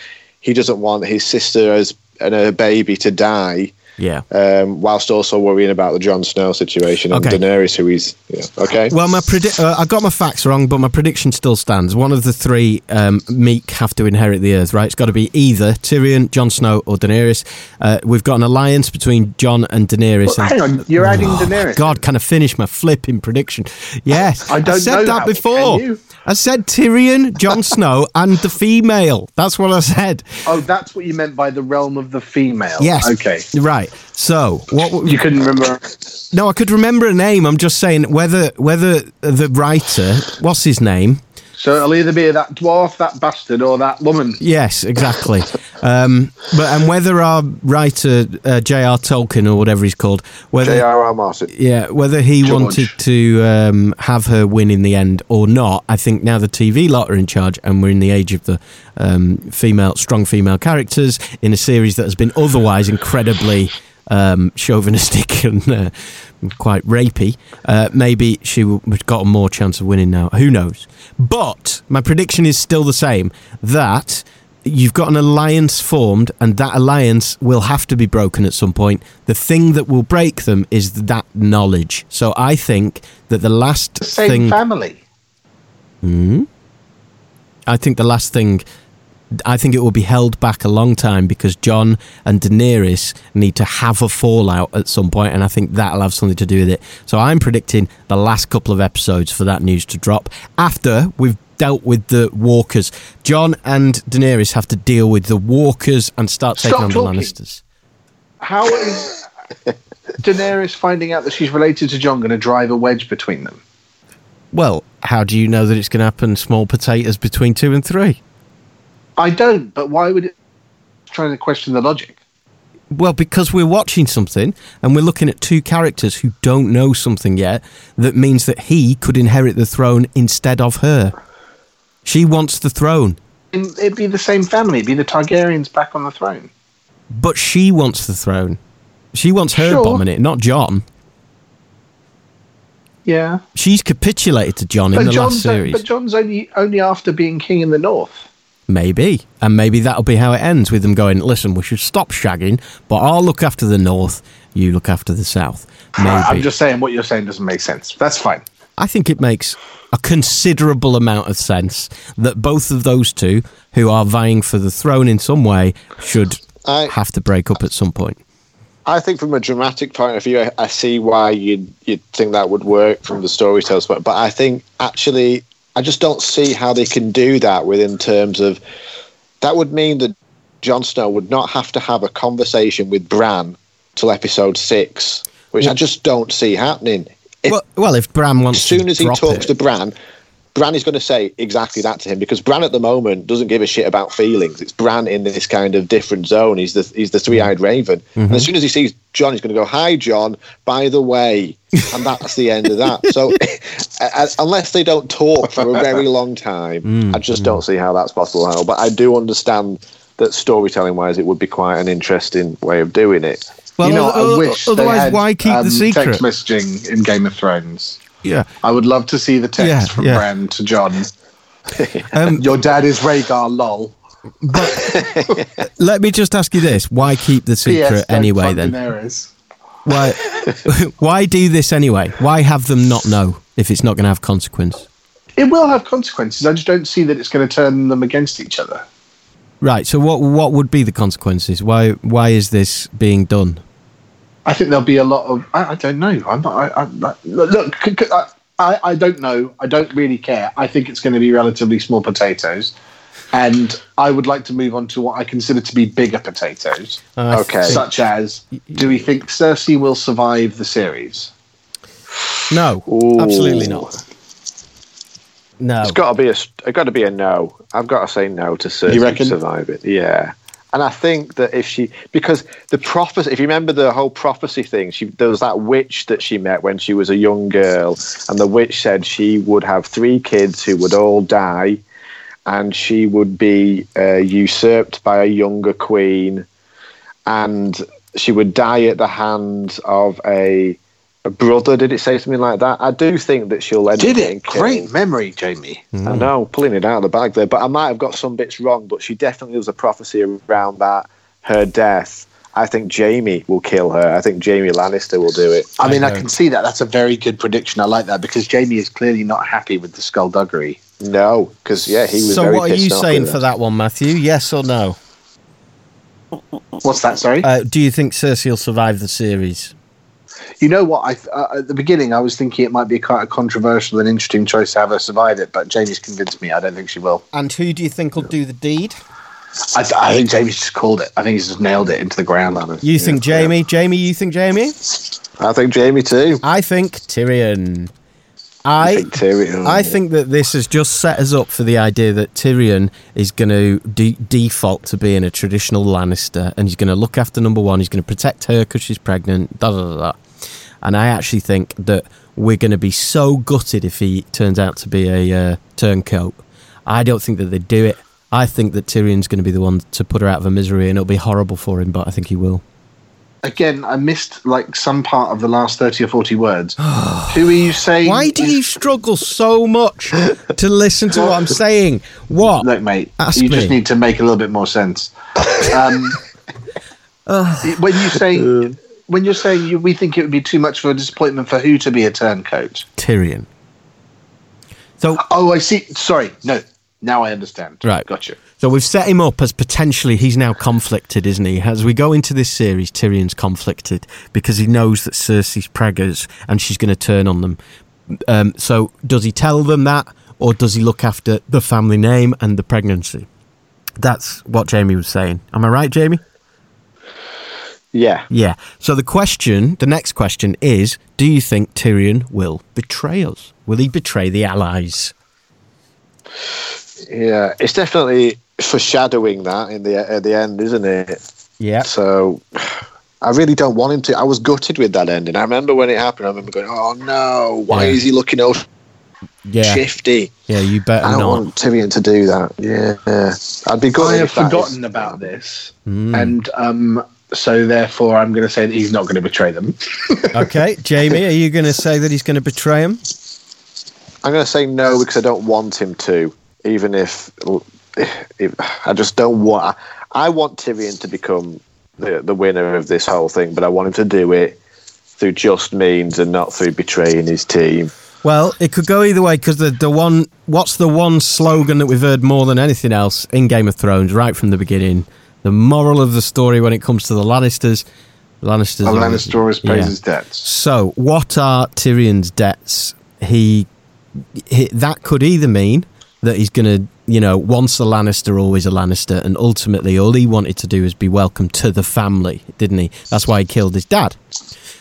he doesn't want his sister as and her baby to die
Yeah.
um, whilst also worrying about the Jon Snow situation and
Okay.
Daenerys, who he's yeah, okay.
Well, my predi- uh, I got my facts wrong, but my prediction still stands. One of the three um, Meek have to inherit the Earth, right? It's got to be either Tyrion, Jon Snow, or Daenerys. Uh, we've got an alliance between Jon and Daenerys.
Well,
and-
hang on, you're adding
Oh,
Daenerys.
God, can I finish my flipping prediction? Yes,
I don't
said
know
that
that.
before.
Can you?
I said Tyrion, Jon Snow, and the female. That's what I said.
Oh, that's what you meant by the realm of the female.
Yes.
Okay.
Right. So what? w-
You couldn't remember.
No, I could remember a name. I'm just saying whether whether the writer, what's his name?
So it'll either be that dwarf, that bastard, or that woman.
Yes, exactly. [laughs] um, but and whether our writer uh, J.R. Tolkien or whatever he's called, whether
J.R.R. Martin.
yeah, whether he
George.
wanted to um, have her win in the end or not, I think now the TV lot are in charge, and we're in the age of the um, female, strong female characters in a series that has been otherwise incredibly um, chauvinistic [laughs] and uh, quite rapey. Uh, maybe she would got more chance of winning now. Who knows? But my prediction is still the same: that you've got an alliance formed, and that alliance will have to be broken at some point. The thing that will break them is that knowledge. So I think that the last
The same
thing.
family.
I think the last thing. I think it will be held back a long time because Jon and Daenerys need to have a fallout at some point, and I think that'll have something to do with it. So I'm predicting the last couple of episodes for that news to drop after we've dealt with the Walkers. Jon and Daenerys have to deal with the Walkers and start taking
Stop
on
talking.
the Lannisters.
How is [laughs] Daenerys finding out that she's related to Jon going to drive a wedge between them?
Well, how do you know that it's going to happen? Small potatoes between two and three.
I don't, but why would it trying to question the logic?
Well, because we're watching something and we're looking at two characters who don't know something yet, that means that he could inherit the throne instead of her. She wants the throne,
It'd be the same family, it'd be the Targaryens back on the throne.
but she wants the throne. She wants her
Sure.
bombing it, not Jon.
Yeah.
She's capitulated to Jon in
But
the
Jon's,
last series.
but Jon's only only after being king in the north.
Maybe. And maybe that'll be how it ends with them going, listen, we should stop shagging, but I'll look after the north, you look after the south. Maybe.
I'm just saying what you're saying doesn't make sense. That's fine.
I think it makes a considerable amount of sense that both of those two, who are vying for the throne in some way, should
I-
have to break up at some point.
I think from a dramatic point of view, I, I see why you'd you'd think that would work from the storyteller's point. But I think actually, I just don't see how they can do that within terms of that would mean that Jon Snow would not have to have a conversation with Bran till episode six, which I just don't see happening. If,
Well, well, if Bran
as
wants
as
soon
as he talks
it,
to Bran, Bran is going to say exactly that to him because Bran at the moment doesn't give a shit about feelings. It's Bran in this kind of different zone. He's the he's the three eyed raven.
Mm-hmm.
And as soon as he sees Jon, he's going to go, "Hi, Jon. By the way," [laughs] and that's the end of that. So, [laughs] uh, unless they don't talk for a very long time, [laughs]
Mm,
I just don't see how that's possible. How, but I do understand that storytelling wise, it would be quite an interesting way of doing it.
well,
you know,
o- o-
I wish they
otherwise,
had,
why keep
um,
the secret?
Text messaging in Game of Thrones.
Yeah.
I would love to see the text
Yeah,
from
yeah.
Bran to Jon. [laughs]
Um, [laughs]
Your dad is Rhaegar, lol.
But [laughs] let me just ask you this: Why keep the secret
don't
anyway? Then why why do this anyway? Why have them not know if it's not going to have consequence?
It will have consequences. I just don't see that it's going to turn them against each other.
Right. So what what would be the consequences? Why why is this being done?
I think there'll be a lot of. I, I don't know. I'm not. I, I, look, c- c- I, I I don't know. I don't really care. I think it's going to be relatively small potatoes, and I would like to move on to what I consider to be bigger potatoes, uh,
I
Okay.
think-
such as: Do we think Cersei will survive the series?
no,
Ooh.
absolutely not. No.
It's got to be a. It's got to be a no. I've got to say no to Cersei
You reckon?
survive it. Yeah, and I think that if she, because the prophecy, if you remember the whole prophecy thing, she there was that witch that she met when she was a young girl, and the witch said she would have three kids who would all die, and she would be uh, usurped by a younger queen, and she would die at the hands of a. A brother, did it say something like that? I do think that she'll end
Did
getting
it?
killed.
Great memory, Jamie.
I know, pulling it out of the bag there, but I might have got some bits wrong. But she definitely was a prophecy around that her death. I think Jaime will kill her. I think Jaime Lannister will do it.
I mean, I,
know.
can see that. That's a very good prediction. I like that because Jaime is clearly not happy with the skullduggery.
No, because yeah, he was.
so
very
what are you saying for that one, Matthew? Yes or no?
What's that? Sorry.
Uh, do you think Cersei will survive the series?
You know what? I uh, at the beginning I was thinking it might be quite a controversial and interesting choice to have her survive it, but Jamie's convinced me. I don't think she will.
And who do you think will do the deed?
I, th- I think Jamie's just called it. I think he's just nailed it into the ground.
You think Jamie? Jamie, you think Jamie?
I think Jamie too.
I think Tyrion.
I
I
think Tyrion.
I think that this has just set us up for the idea that Tyrion is going to de- default to being a traditional Lannister, and he's going to look after number one. He's going to protect her because she's pregnant. Da da da. da. And I actually think that we're going to be so gutted if he turns out to be a uh, turncoat. I don't think that they do it. I think that Tyrion's going to be the one to put her out of her misery, and it'll be horrible for him. But I think he will.
Again, I missed like some part of the last thirty or forty words. [sighs] Who are you saying?
Why do you struggle so much to listen to what I'm saying? What?
Look, mate,
Ask
you just need to make a little bit more sense. Um, [sighs] when you say when you're saying you, we think it would be too much for a disappointment for who to be a turncoat.
Tyrion. So
Oh, I see. Sorry, no. Now I understand.
Right.
gotcha.
So we've set him up as potentially he's now conflicted, isn't he? As we go into this series, Tyrion's conflicted because he knows that Cersei's preggers and she's going to turn on them. Um, so does he tell them that, or does he look after the family name and the pregnancy? That's what Jamie was saying. Am I right, Jamie?
Yeah.
Yeah. So the question, the next question is: Do you think Tyrion will betray us? Will he betray the allies?
Yeah, it's definitely foreshadowing that in the at the end, isn't it?
Yeah.
So I really don't want him to. I was gutted with that ending. I remember when it happened. I remember going, "Oh no, why
Yeah.
is he looking all
Yeah.
shifty?"
Yeah. You better
I don't
not.
want Tyrion to do that. Yeah, I'd be good.
I have forgotten about this,
Hmm.
and um, so therefore I'm going to say that he's not going to betray them. [laughs]
Okay, Jamie, are you going to say that he's going to betray him?
I'm going to say no because I don't want him to. Even if, if I just don't want. I want Tyrion to become the the winner of this whole thing, but I want him to do it through just means and not through betraying his team.
Well, it could go either way because the the one what's the one slogan that we've heard more than anything else in Game of Thrones right from the beginning. The moral of the story when it comes to the Lannisters, Lannisters.
A Lannister always pays
Yeah.
his debts.
So, what are Tyrion's debts? He, he that could either mean that he's going to, you know, once a Lannister, always a Lannister, and ultimately all he wanted to do is be welcome to the family, didn't he? That's why he killed his dad.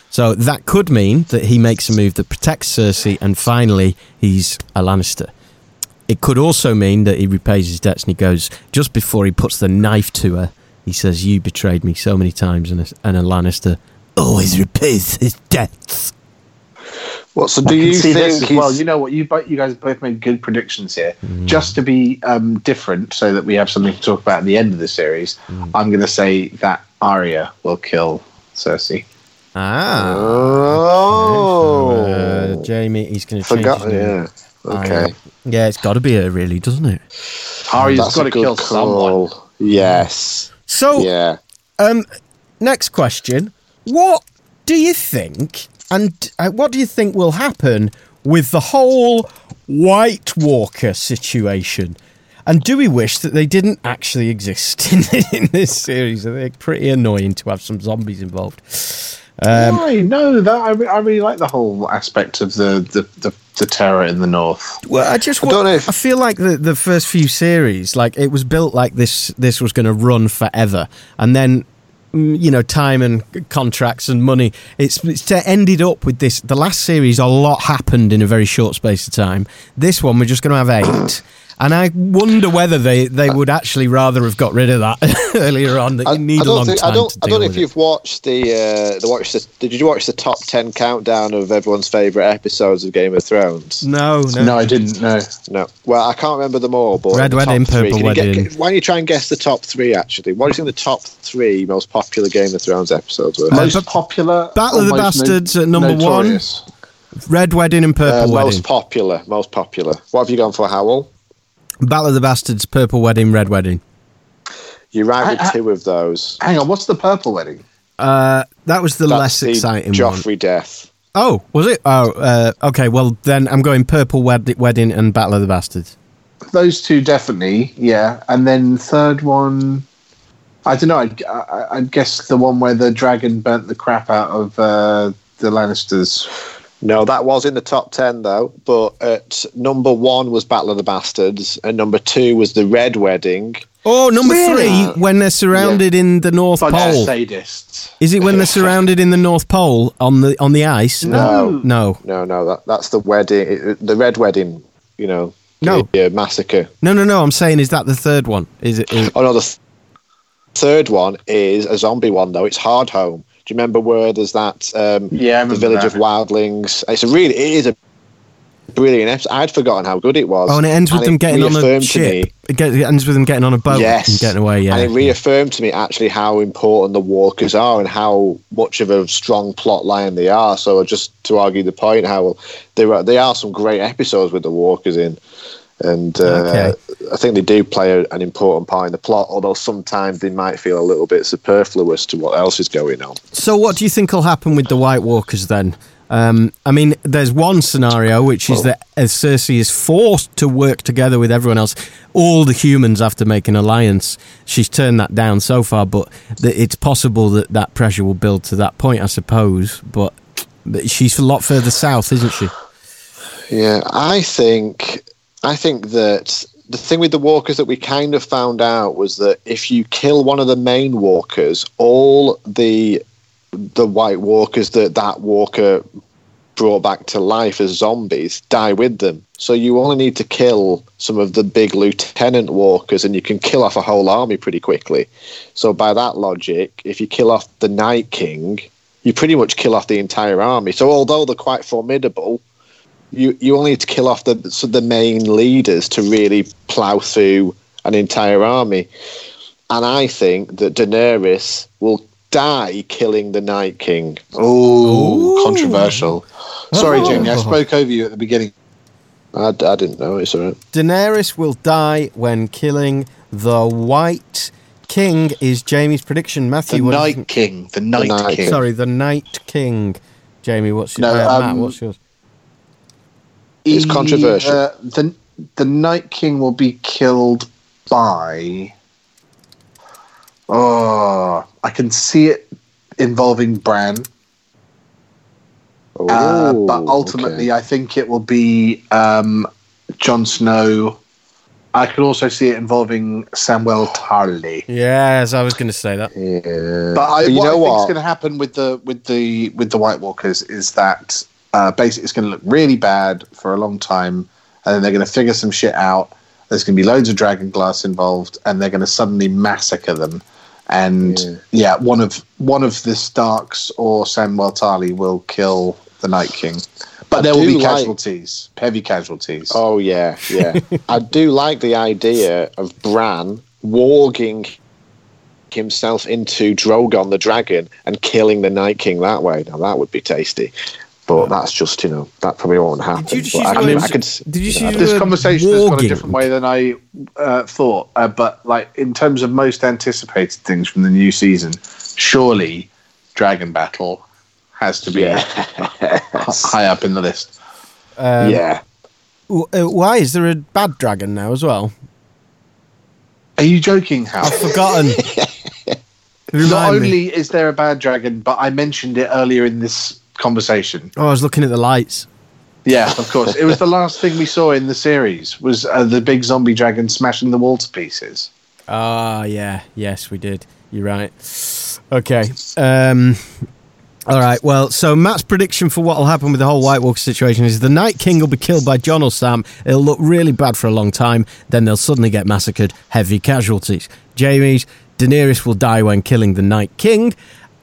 So that could mean that he makes a move that protects Cersei, and finally he's a Lannister. It could also mean that he repays his debts and he goes just before he puts the knife to her. He says, "You betrayed me so many times," and a, and a Lannister always repays his debts.
What? So do you think? he's-
well? You know what? You both, you guys both made good predictions here.
Mm.
Just to be um, different, so that we have something to talk about at the end of the series,
Mm.
I'm going to say that Arya will kill Cersei.
Ah,
Oh,
uh, Jamie, he's going to change
forgot.
his name.
Yeah. Okay.
Arya. Yeah, it's got to be her, really, doesn't it?
Arya's
That's
got to kill
call.
someone.
Yes.
So,
Yeah.
um, next question: What do you think, and uh, what do you think will happen with the whole White Walker situation? And do we wish that they didn't actually exist [laughs] in, in this series? I think pretty annoying to have some zombies involved. Um,
Why? No, that I, re- I really like the whole aspect of the, the, the, the terror in the north.
Well, I just
I don't know if-
I feel like the the first few series, like it was built like this. This was going to run forever, and then mm, you know, time and contracts and money. It's it's ended up with this. The last series, a lot happened in a very short space of time. This one, we're just going to have eight. And I wonder whether they, they would actually rather have got rid of that [laughs] earlier on. That you
I,
need
I
a
don't
long
think,
time
I don't.
to
I don't know if
it.
you've watched the uh, the watch. The, did you watch the top ten countdown of everyone's favorite episodes of Game of Thrones?
No, no,
No, I didn't know.
No. Well, I can't remember them all. But
Red Wedding, Purple
can you get-
Wedding.
why don't you try and guess the top three? Actually, what do you think the top three most popular Game of Thrones episodes were?
Uh,
Most
but-
popular.
Battle of the
most
Bastards at number one. Red Wedding and
Uh,
Purple Wedding.
most popular. Most popular. What have you gone for, Howell?
Battle of the Bastards, Purple Wedding, Red Wedding.
You're right with
I- I-
two of those.
Hang on, what's the purple wedding?
Uh, that was the
That's
less
the
exciting one.
Joffrey death.
Oh, was it? Oh, uh, okay. Well, then I'm going Purple Wed- Wedding and Battle of the Bastards.
Those two definitely, yeah. And then third one, I don't know. I'd, I, I'd guess the one where the dragon burnt the crap out of uh, the Lannisters.
No, that was in the top 10, though. But at number one was Battle of the Bastards, and number two was The Red Wedding.
Oh, number
Really?
three, when they're surrounded in the North
Bunch
Pole.
of sadists.
Is it when they're [laughs] surrounded in the North Pole on the on the ice?
No.
no,
No, no, that, that's the wedding, the Red Wedding, you know,
No.
the, uh, massacre.
no, no, no. I'm saying, is that the third one? Is it? Is,
Oh, no, the th- third one is a zombie one, though. It's Hardhome. Do you remember where there's that, um,
Yeah, I
the village
that.
of wildlings? It's a really, it is a brilliant episode. I'd forgotten how good it was.
oh, and it ends with them getting on a ship.
me-
It, get, it ends with them getting on a boat
Yes.
and getting away. Yeah,
And it reaffirmed to me actually how important the walkers are and how much of a strong plot line they are. So just to argue the point, how well, there are they are some great episodes with the walkers in, and uh,
Okay.
I think they do play a, an important part in the plot. Although sometimes they might feel a little bit superfluous to what else is going on.
So, what do you think will happen with the White Walkers then? Um, I mean, there's one scenario which is that as Cersei is forced to work together with everyone else, all the humans have to make an alliance. She's turned that down so far, but th- it's possible that that pressure will build to that point, I suppose. But, but she's a lot further south, isn't she?
Yeah, I think I think that the thing with the walkers that we kind of found out was that if you kill one of the main walkers, all the the white walkers that that walker brought back to life as zombies die with them. So you only need to kill some of the big lieutenant walkers and you can kill off a whole army pretty quickly. So by that logic, if you kill off the Night King, you pretty much kill off the entire army. So although they're quite formidable, you you only need to kill off the so the main leaders to really plow through an entire army. And I think that Daenerys will die killing the Night King.
Oh,
Ooh.
controversial. Sorry. [laughs] Jamie, I spoke over you at the beginning.
I, I didn't know it's all right.
Daenerys will die when killing the White King, is Jamie's prediction. Matthew, you
Night? King. The Night,
Night
King.
Sorry, the Night King. Jamie, what's your
No,
uh, Matt,
um,
what's yours?
It's
He,
controversial.
uh, the the Night King will be killed by. Oh, I can see it involving Bran, uh, but ultimately,
okay.
I think it will be um, Jon Snow. I can also see it involving Samuel Tarly.
Yes, I was going to say that.
yeah.
But, I,
But you
what
know
I think is going to happen with the with the with the White Walkers is that uh, basically it's going to look really bad for a long time, and then they're going to figure some shit out. There's going to be loads of dragon glass involved, and they're going to suddenly massacre them. And
Yeah.
yeah. one of one of the Starks or Samuel Tarly will kill the Night King, but
I
there will be
like-
casualties, heavy casualties.
Oh yeah, yeah. [laughs] I do like the idea of Bran warging himself into Drogon the dragon and killing the Night King that way. Now that would be tasty. But that's just you know that probably won't happen.
Did you just use
I, mean,
words-
I could
Did you
know,
this conversation has gone a different way than I uh, thought. Uh, but like in terms of most anticipated things from the new season, surely Dragon Battle has to be
Yeah. [laughs]
high up in the list.
Um,
yeah.
w- uh, why is there a bad dragon now as well?
Are you joking, Hal?
I've forgotten. [laughs]
Not
Remind me.
only is there a bad dragon, but I mentioned it earlier in this conversation.
Oh, I was looking at the lights.
Yeah, of course. it was the last thing we saw in the series was uh, the big zombie dragon smashing the wall to pieces.
Ah, yeah, yes, we did. You're right. Okay. Um, all right. Well, so Matt's prediction for what will happen with the whole White Walker situation is the Night King will be killed by Jon or Sam. It'll look really bad for a long time. Then they'll suddenly get massacred. Heavy casualties. Jamie's Daenerys will die when killing the Night King.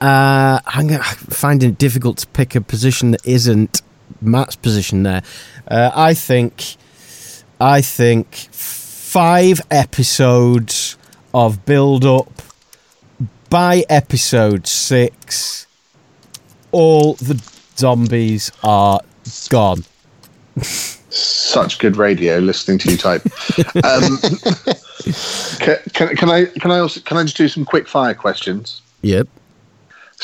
Uh, I'm gonna- finding it difficult to pick a position that isn't Matt's position there. Uh, I think. I think five episodes of build up. By episode six, all the zombies are gone.
Such good radio listening to you type. um, [laughs] [laughs] can, can, can I can I also can I just do some quick fire questions?
Yep.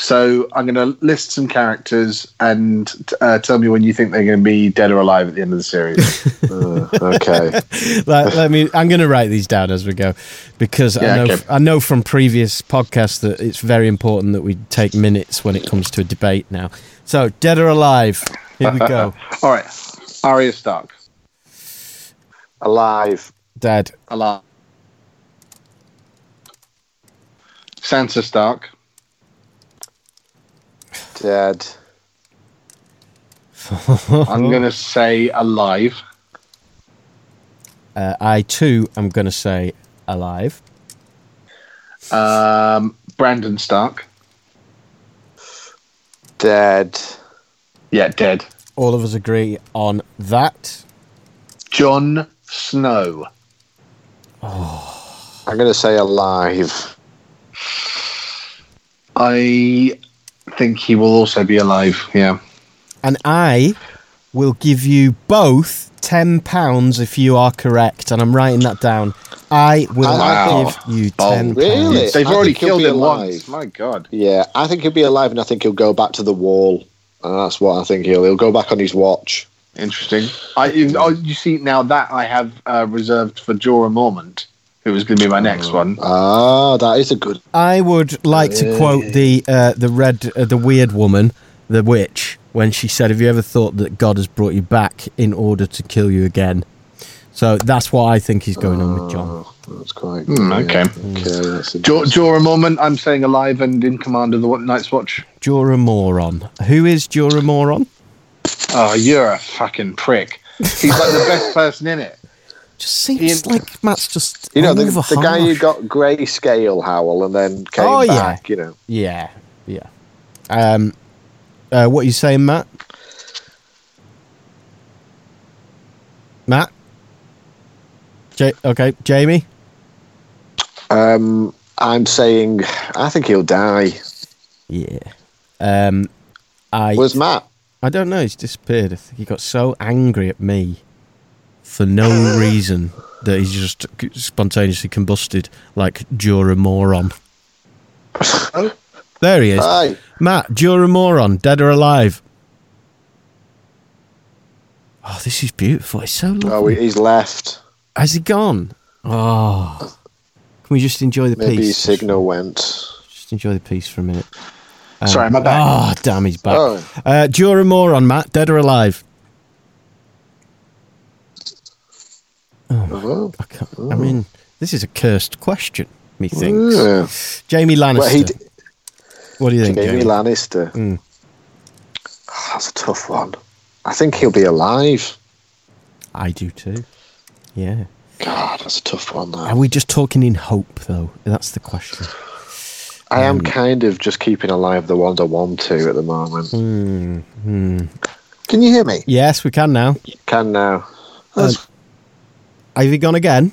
So I'm going to list some characters and uh, tell me when you think they're going to be dead or alive at the end of the series. [laughs]
Uh, okay. [laughs]
let, let me. I'm going to write these down as we go because I know.
okay.
I know from previous podcasts that it's very important that we take minutes when it comes to a debate. Now, so dead or alive? Here we go. [laughs]
All right, Arya Stark,
Alive.
Dead.
alive. Sansa Stark,
Dead.
I'm going to say alive.
Uh, I too am going to say alive.
Um, Brandon Stark,
Dead.
yeah, dead.
All of us agree on that.
Jon Snow, Oh.
I'm going to say alive.
I think he will also be alive. Yeah.
and I will give you both ten pounds if you are correct. And I'm writing that down. I will
Wow.
give you
Oh,
ten.
really?
pounds.
They've
I
already killed him
alive.
once. My God.
Yeah, I think he'll be alive, and I think he'll go back to the wall. And that's what I think he'll. He'll go back on his watch.
Interesting. I you, oh, you see now that I have uh, reserved for Jorah Mormont, who was going to be my next one.
Ah, that is a good.
I would like to quote the uh, the red uh, the weird woman, the witch, when she said, "Have you ever thought that God has brought you back in order to kill you again?" So that's what I think is going on with Jon.
Oh, that's quite. Yeah,
okay.
Okay. That's
Jo-
interesting.
Jorah Mormont, I'm saying alive and in command of the Night's Watch.
Jorah Moron. Who is Jorah Moron?
Oh, you're a fucking prick. He's like the best person in it.
Just seems
Ian-
like Matt's just
You know, the, the guy who got grayscale howl and then came
Oh, yeah.
back. You know.
Yeah, yeah. Um, uh, what are you saying, Matt? Matt? Ja- okay, Jamie?
Um, I'm saying I think he'll die.
Yeah. Um, I
Where's Matt?
I don't know. He's disappeared. I think he got so angry at me for no reason that he's just spontaneously combusted like Jorah Moron. There he is.
Hi.
Matt, Jorah Moron, dead or alive? Oh, this is beautiful. It's so lovely.
Oh, he's left.
Has he gone? Oh. Can we just enjoy the
Maybe his
peace?
signal went.
Just enjoy the peace for a minute. Um,
Sorry, my back.
Oh, damn, he's back.
Oh.
Uh, Jorah Moron, Matt, dead or alive?
Oh.
I, can't, I mean, this is a cursed question, methinks.
Yeah.
Jaime Lannister.
Well, d-
what do you think,
Jamie
Jamie?
Lannister.
Mm.
Oh, that's a tough one. I think he'll be alive.
I do too. Yeah.
God, that's a tough one.
Are we just talking in hope, though? That's the question.
I
Um,
am kind of just keeping alive the ones I want to at the moment.
Hmm. Hmm.
Can you hear me?
Yes, we can now.
Can now.
Um, have you gone again?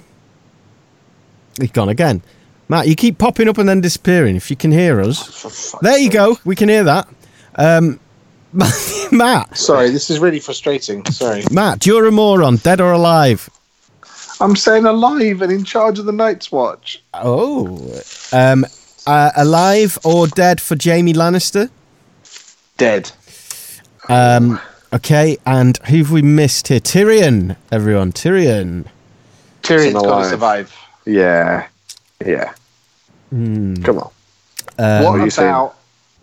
He's gone again. Matt, you keep popping up and then disappearing. If you can hear us,
For
there you
sake.
go. We can hear that. Um, [laughs] Matt,
Sorry, this is really frustrating. Sorry.
Matt, you're a moron, dead or alive?
I'm saying alive and in charge of the Night's Watch.
Oh, um, uh, alive or dead for Jaime Lannister?
Dead.
Um, okay, and who have we missed here? Tyrion, everyone. Tyrion.
Tyrion's got to survive.
Yeah, yeah. Come on.
Um,
what
are you
about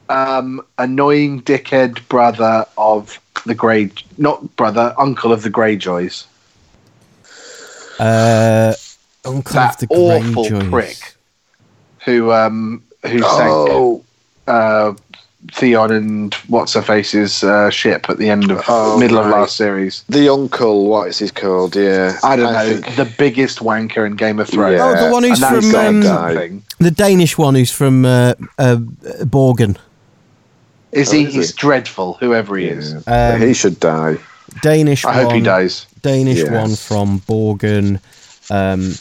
um, annoying dickhead brother of the Grey? Not brother, uncle of the Greyjoys.
uh, Uncle
That
of the
awful
Greyjoys.
prick who um, who sank
Oh,
uh, Theon and what's her face's uh, ship at the end of
Oh,
middle of last series.
the uncle. What is he called? Yeah,
I don't know
think-
the biggest wanker in Game of Thrones.
Yeah.
Oh, the one who's
And
from um, the Danish one, who's from uh, uh, Borgen.
Is
Oh,
he?
is
He's
he?
dreadful, whoever he is.
Um,
he should die.
Danish
I hope he dies.
Danish
Yes.
one from Borgen. Um,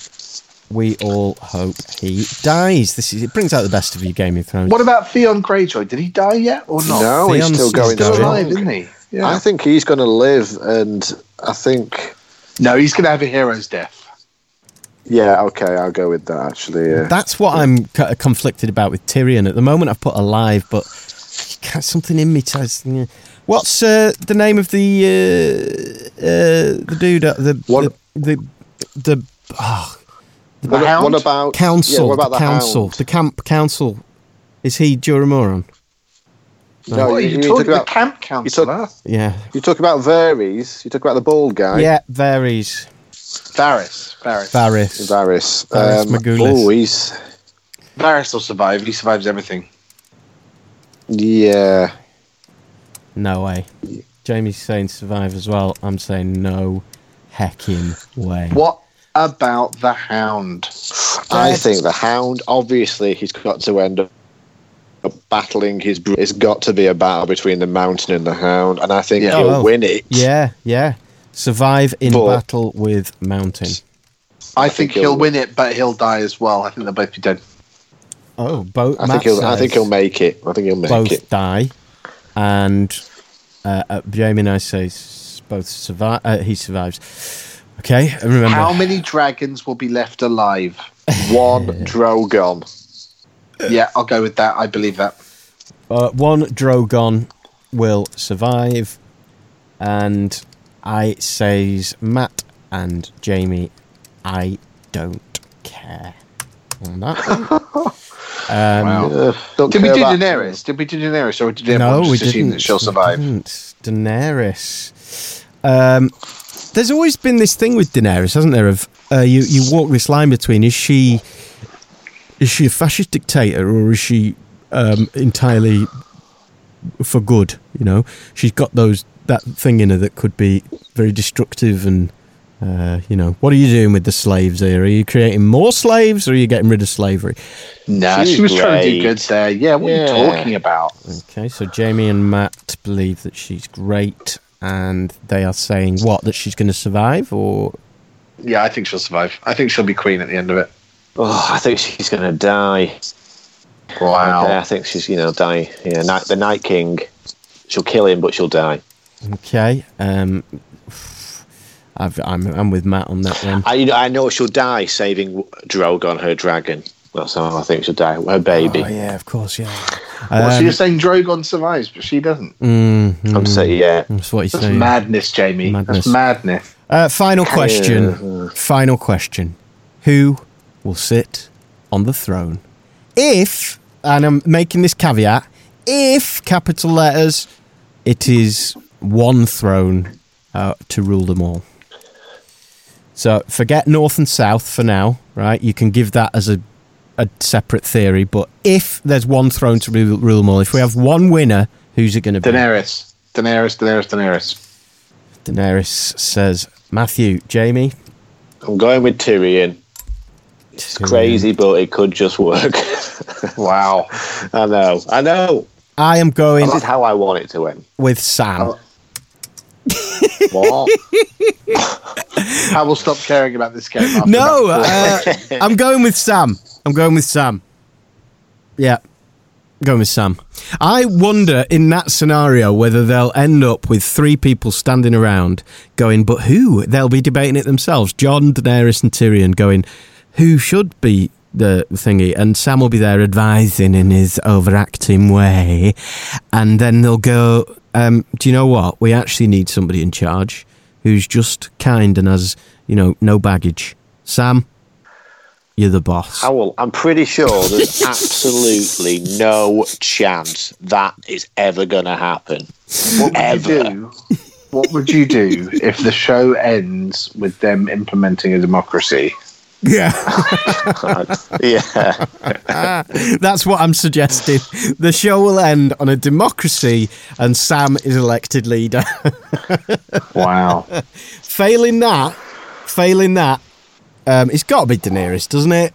we all hope he dies. This is it brings out the best of you, Game of Thrones.
What about Theon Greyjoy? Did he die yet or not?
No, he's still going
still
Still alive, isn't he? Yeah.
I think he's going to live, and I think,
no, he's going to have a hero's death.
yeah, okay, I'll go with that. Actually, yeah.
That's what I'm kind of conflicted about with Tyrion. At the moment, I've put alive, but something in me says. yeah. What's uh, the name of the uh, uh, the dude? Uh, the,
What-
the the the oh,
The
what,
Hound?
what about
council?
Yeah, what about
the
the,
council?
Hound?
The camp council. Is he Juramoron?
No,
what,
you,
you,
you, talk about
the camp counselor?
Yeah,
you talk about Varys. You talk about the bald guy.
yeah. Varies.
Varys. Varys.
Varys.
Varys.
Varys um, Magoulis.
oh, he's
Varys will survive. He survives everything.
yeah.
No way. Jamie's saying survive as well. I'm saying no hecking way.
What about the Hound?
I think the Hound. Obviously, he's got to end up battling his. br- It's got to be a battle between the Mountain and the Hound, and I think
Yeah.
he'll
Oh,
win it.
Yeah, yeah. Survive in
But-
battle with Mountain.
I,
think
think,
he'll-
he'll win it, but he'll die as well. I think they'll both be dead.
Oh, both.
I think he'll. I think he'll make it. I think he'll make
both
it.
Both die, and uh, uh, Jamie and I say both survive. Uh, he survives. Okay, and remember.
How many dragons will be left alive?
One [laughs] Drogon.
yeah, I'll go with that. I believe that.
Uh, one Drogon will survive, and I says Matt and Jamie. I don't care on that. one. [laughs] Um,
Wow.
Don't
Did we do
about-
Daenerys? Did we do Daenerys, or did
no,
everyone
we
just assume
didn't.
that she'll
we
survive?
didn't. Daenerys. Um, there's always been this thing with Daenerys, hasn't there? Of uh, you, you walk this line between is she is she a fascist dictator or is she um, entirely for good? You know, she's got those that thing in her that could be very destructive and. Uh, you know, what are you doing with the slaves here? Are you creating more slaves or are you getting rid of slavery?
Nah, she was trying to do good there. Yeah, what are
Yeah.
you talking about?
Okay, so Jamie and Matt believe that she's great, and they are saying what that she's going to survive, or
Yeah, I think she'll survive. I think she'll be queen at the end of it.
Oh, I think she's going to die.
Wow.
Yeah, I think she's you know die. Yeah, Night, the Night King. She'll kill him, but she'll die.
okay. Um, [sighs] I've, I'm I'm with Matt on that one.
I you know, I know she'll die saving Drogon, her dragon. That's how I think she'll die. Her baby.
Oh yeah, of course, yeah.
Well, so
Um,
you're saying Drogon survives, but she doesn't.
mm,
I'm
mm,
saying yeah.
That's what
That's
saying.
madness, Jamie.
Madness.
That's madness.
Uh, final question. Final question. Who will sit on the throne? If, and I'm making this caveat, if capital letters, it is one throne uh, to rule them all. So forget north and south for now, right? You can give that as a, a separate theory, but if there's one throne to rule, rule them all, if we have one winner, who's it going to be?
Daenerys. Daenerys, Daenerys, Daenerys.
Daenerys says, Matthew, Jamie.
I'm going with Tyrion. It's crazy, but it could just work. [laughs]
Wow.
I know. I know.
I am going
This is how I want it to end.
with Sam.
What? [laughs]
I will stop caring about this game. After
No, uh, I'm going with Sam. [laughs] I'm going with Sam. Yeah. Going with Sam. I wonder in that scenario whether they'll end up with three people standing around going, but who? They'll be debating it themselves. Jon, Daenerys, and Tyrion going, who should be the thingy? And Sam will be there advising in his overacting way. And then they'll go, um, do you know what? We actually need somebody in charge who's just kind and has, you know, no baggage. Sam, you're the boss.
Howell, I'm pretty sure there's [laughs] absolutely no chance that is ever going to happen.
What would
Ever.
you do? What would you do if the show ends with them implementing a democracy?
Yeah. [laughs]
yeah. [laughs]
That's what I'm suggesting. The show will end on a democracy and Sam is elected leader.
Wow.
failing that, failing that, um, it's got to be Daenerys, doesn't it?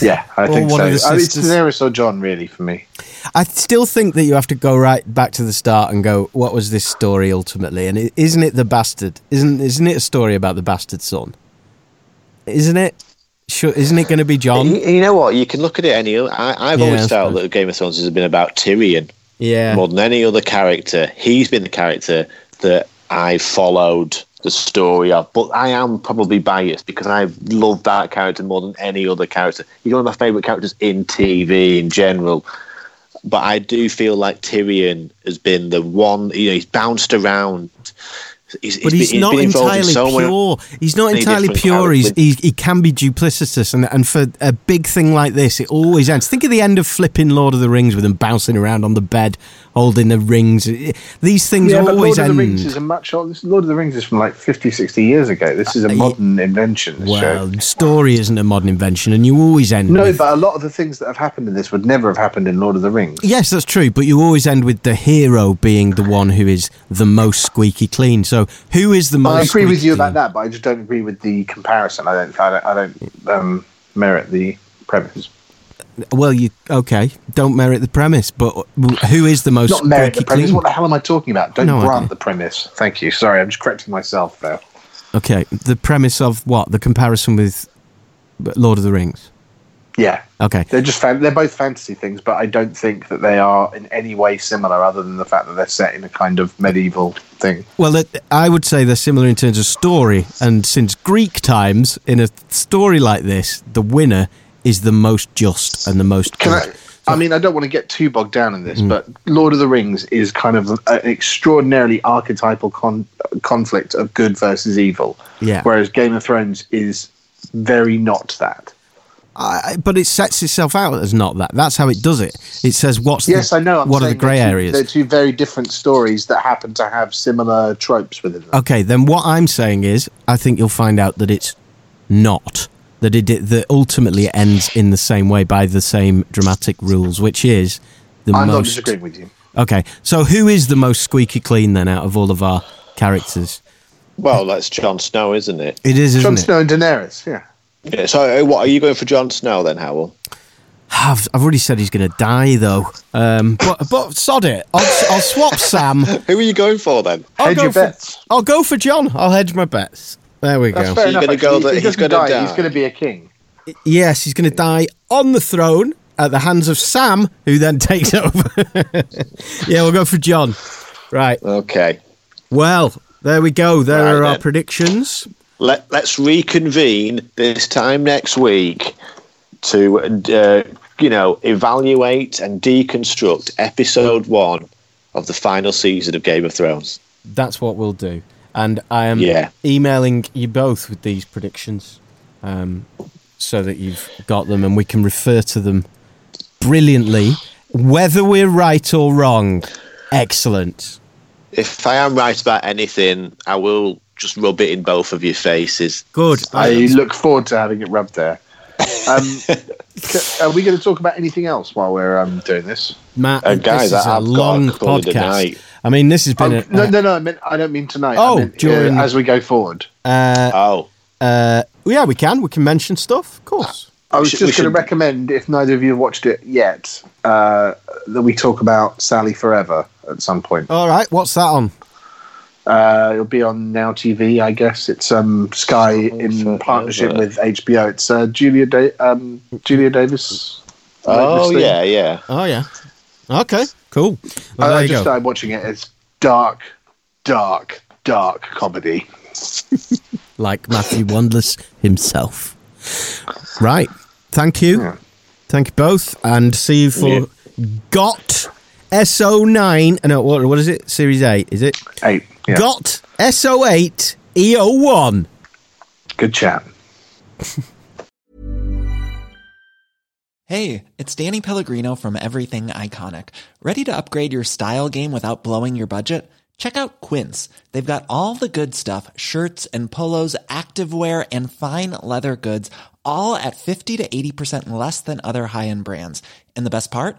Yeah, I
Or
think
one
so.
of the
I mean, it's. Daenerys or Jon, really, for me.
I still think that you have to go right back to the start and go, what was this story ultimately? And is isn't it the bastard? Isn't isn't it a story about the bastard son? Isn't it? Sure, isn't it going to be Jon?
You, you know what? You can look at it any. I, I've
Yeah,
always felt
fine.
that Game of Thrones has been about Tyrion
Yeah.
more than any other character. He's been the character that I followed the story of. But I am probably biased because I love that character more than any other character. He's one of my favourite characters in TV in general. But I do feel like Tyrion has been the one. You know, he's bounced around. He's,
but
been-
he's, not
in
entirely
so many-
pure. He's not entirely pure. He's,
characters.
he, he can be duplicitous, and and for a big thing like this, it always ends. Think of the end of flipping Lord of the Rings with him bouncing around on the bed, holding the rings. These things
Yeah,
always
Lord of the
end.
Rings is a much this- Lord of the Rings is from like 50, 60 years ago. This is a
Uh,
modern invention.
Well,
show.
story isn't a modern invention, and you always end.
No,
with,
but a lot of the things that have happened in this would never have happened in Lord of the Rings.
Yes, that's true, but you always end with the hero being the one who is the most squeaky clean. So, who is the most?
I agree with you
clean?
about that, but I just don't agree with the comparison. I don't. I don't. I don't um, merit the premise.
Well, you okay? Don't merit the premise, but who is the most
Not merit the premise.
clean?
What the hell am I talking about? Don't
No
grant
idea.
the premise. Thank you. Sorry, I'm just correcting myself there.
Okay, the premise of what? The comparison with Lord of the Rings.
Yeah,
Okay.
they're just fan- they're both fantasy things, but I don't think that they are in any way similar, other than the fact that they're set in a kind of medieval thing.
Well, it- I would say they're similar in terms of story, and since Greek times, in a story like this, the winner is the most just and the most
Can
good.
I? I mean, I don't want to get too bogged down in
Mm.
this, but Lord of the Rings is kind of an extraordinarily archetypal con- conflict of good versus evil.
Yeah.
Whereas Game of Thrones is very not that.
I, but it sets itself out as not that. That's how it does it. It says what's
Yes,
the,
I know. I'm
what are the grey areas.
They're two very different stories that happen to have similar tropes within them.
Okay, then what I'm saying is, I think you'll find out that it's not that it that ultimately it ends in the same way by the same dramatic rules, which is the
I'm not
most.
disagreeing with you.
Okay, so who is the most squeaky clean then out of all of our characters?
Well, that's Jon Snow, isn't it?
It is, isn't
Jon? Snow and Daenerys, yeah.
Yeah, so, uh, what are you going for Jon Snow then, Howell?
I've, I've already said he's going to die though. Um, but but sod it. I'll, I'll swap Sam. [laughs]
Who are you going for then?
I'll
Hedge
go
your
for,
bets.
I'll go for Jon. I'll hedge my bets. There we
That's
go.
fair
So you're
enough.
gonna go that
He
he's gonna
die. He's going to be a king.
Yes, he's going to die on the throne at the hands of Sam, who then [laughs] takes over. [laughs] yeah, we'll go for Jon. Right.
Okay.
Well, there we go. There
Right
are our
then.
predictions.
Let, let's reconvene this time next week to, uh, you know, evaluate and deconstruct episode one of the final season of Game of Thrones.
That's what we'll do. And I am
Yeah.
emailing you both with these predictions um, so that you've got them and we can refer to them brilliantly, whether we're right or wrong. Excellent.
If I am right about anything, I will just rub it in both of your faces.
Good.
I look forward to having it rubbed there. Um, are we going to talk about anything else while we're um, doing this?
Matt,
Uh, guys,
this is
I-
a
I've got
long
to a
podcast.
night.
I mean, this has been
Oh,
a,
no, no, no. I meant I don't mean tonight. I
Oh,
meant, uh, as we go forward.
Uh,
Oh,
uh, yeah, we can. We can mention stuff, of course.
I was
should-
just going to recommend, if neither of you have watched it yet, uh, that we talk about Sally Forever at some point.
All right, what's that on?
Uh, it'll be on Now TV, I guess. It's um, Sky in
Forever.
partnership with HBO. It's uh, Julia da- um, Julia Davis.
Oh
thing.
yeah, yeah.
Oh yeah. Okay. Cool. Well,
I, I just
go.
started watching it. It's dark, dark, dark comedy. [laughs]
like Matthew Wandless himself. Right. Thank you.
Yeah.
Thank you both, and see you for
Yeah.
Got SO9. No, what, what is it? Series 8, is it?
Eight. Yeah.
Got SO8 EO1.
Good chat. [laughs]
Hey, it's Danny Pellegrino from Everything Iconic. Ready to upgrade your style game without blowing your budget? Check out Quince. They've got all the good stuff shirts and polos, activewear, and fine leather goods, all at 50 to 80% less than other high end brands. And the best part?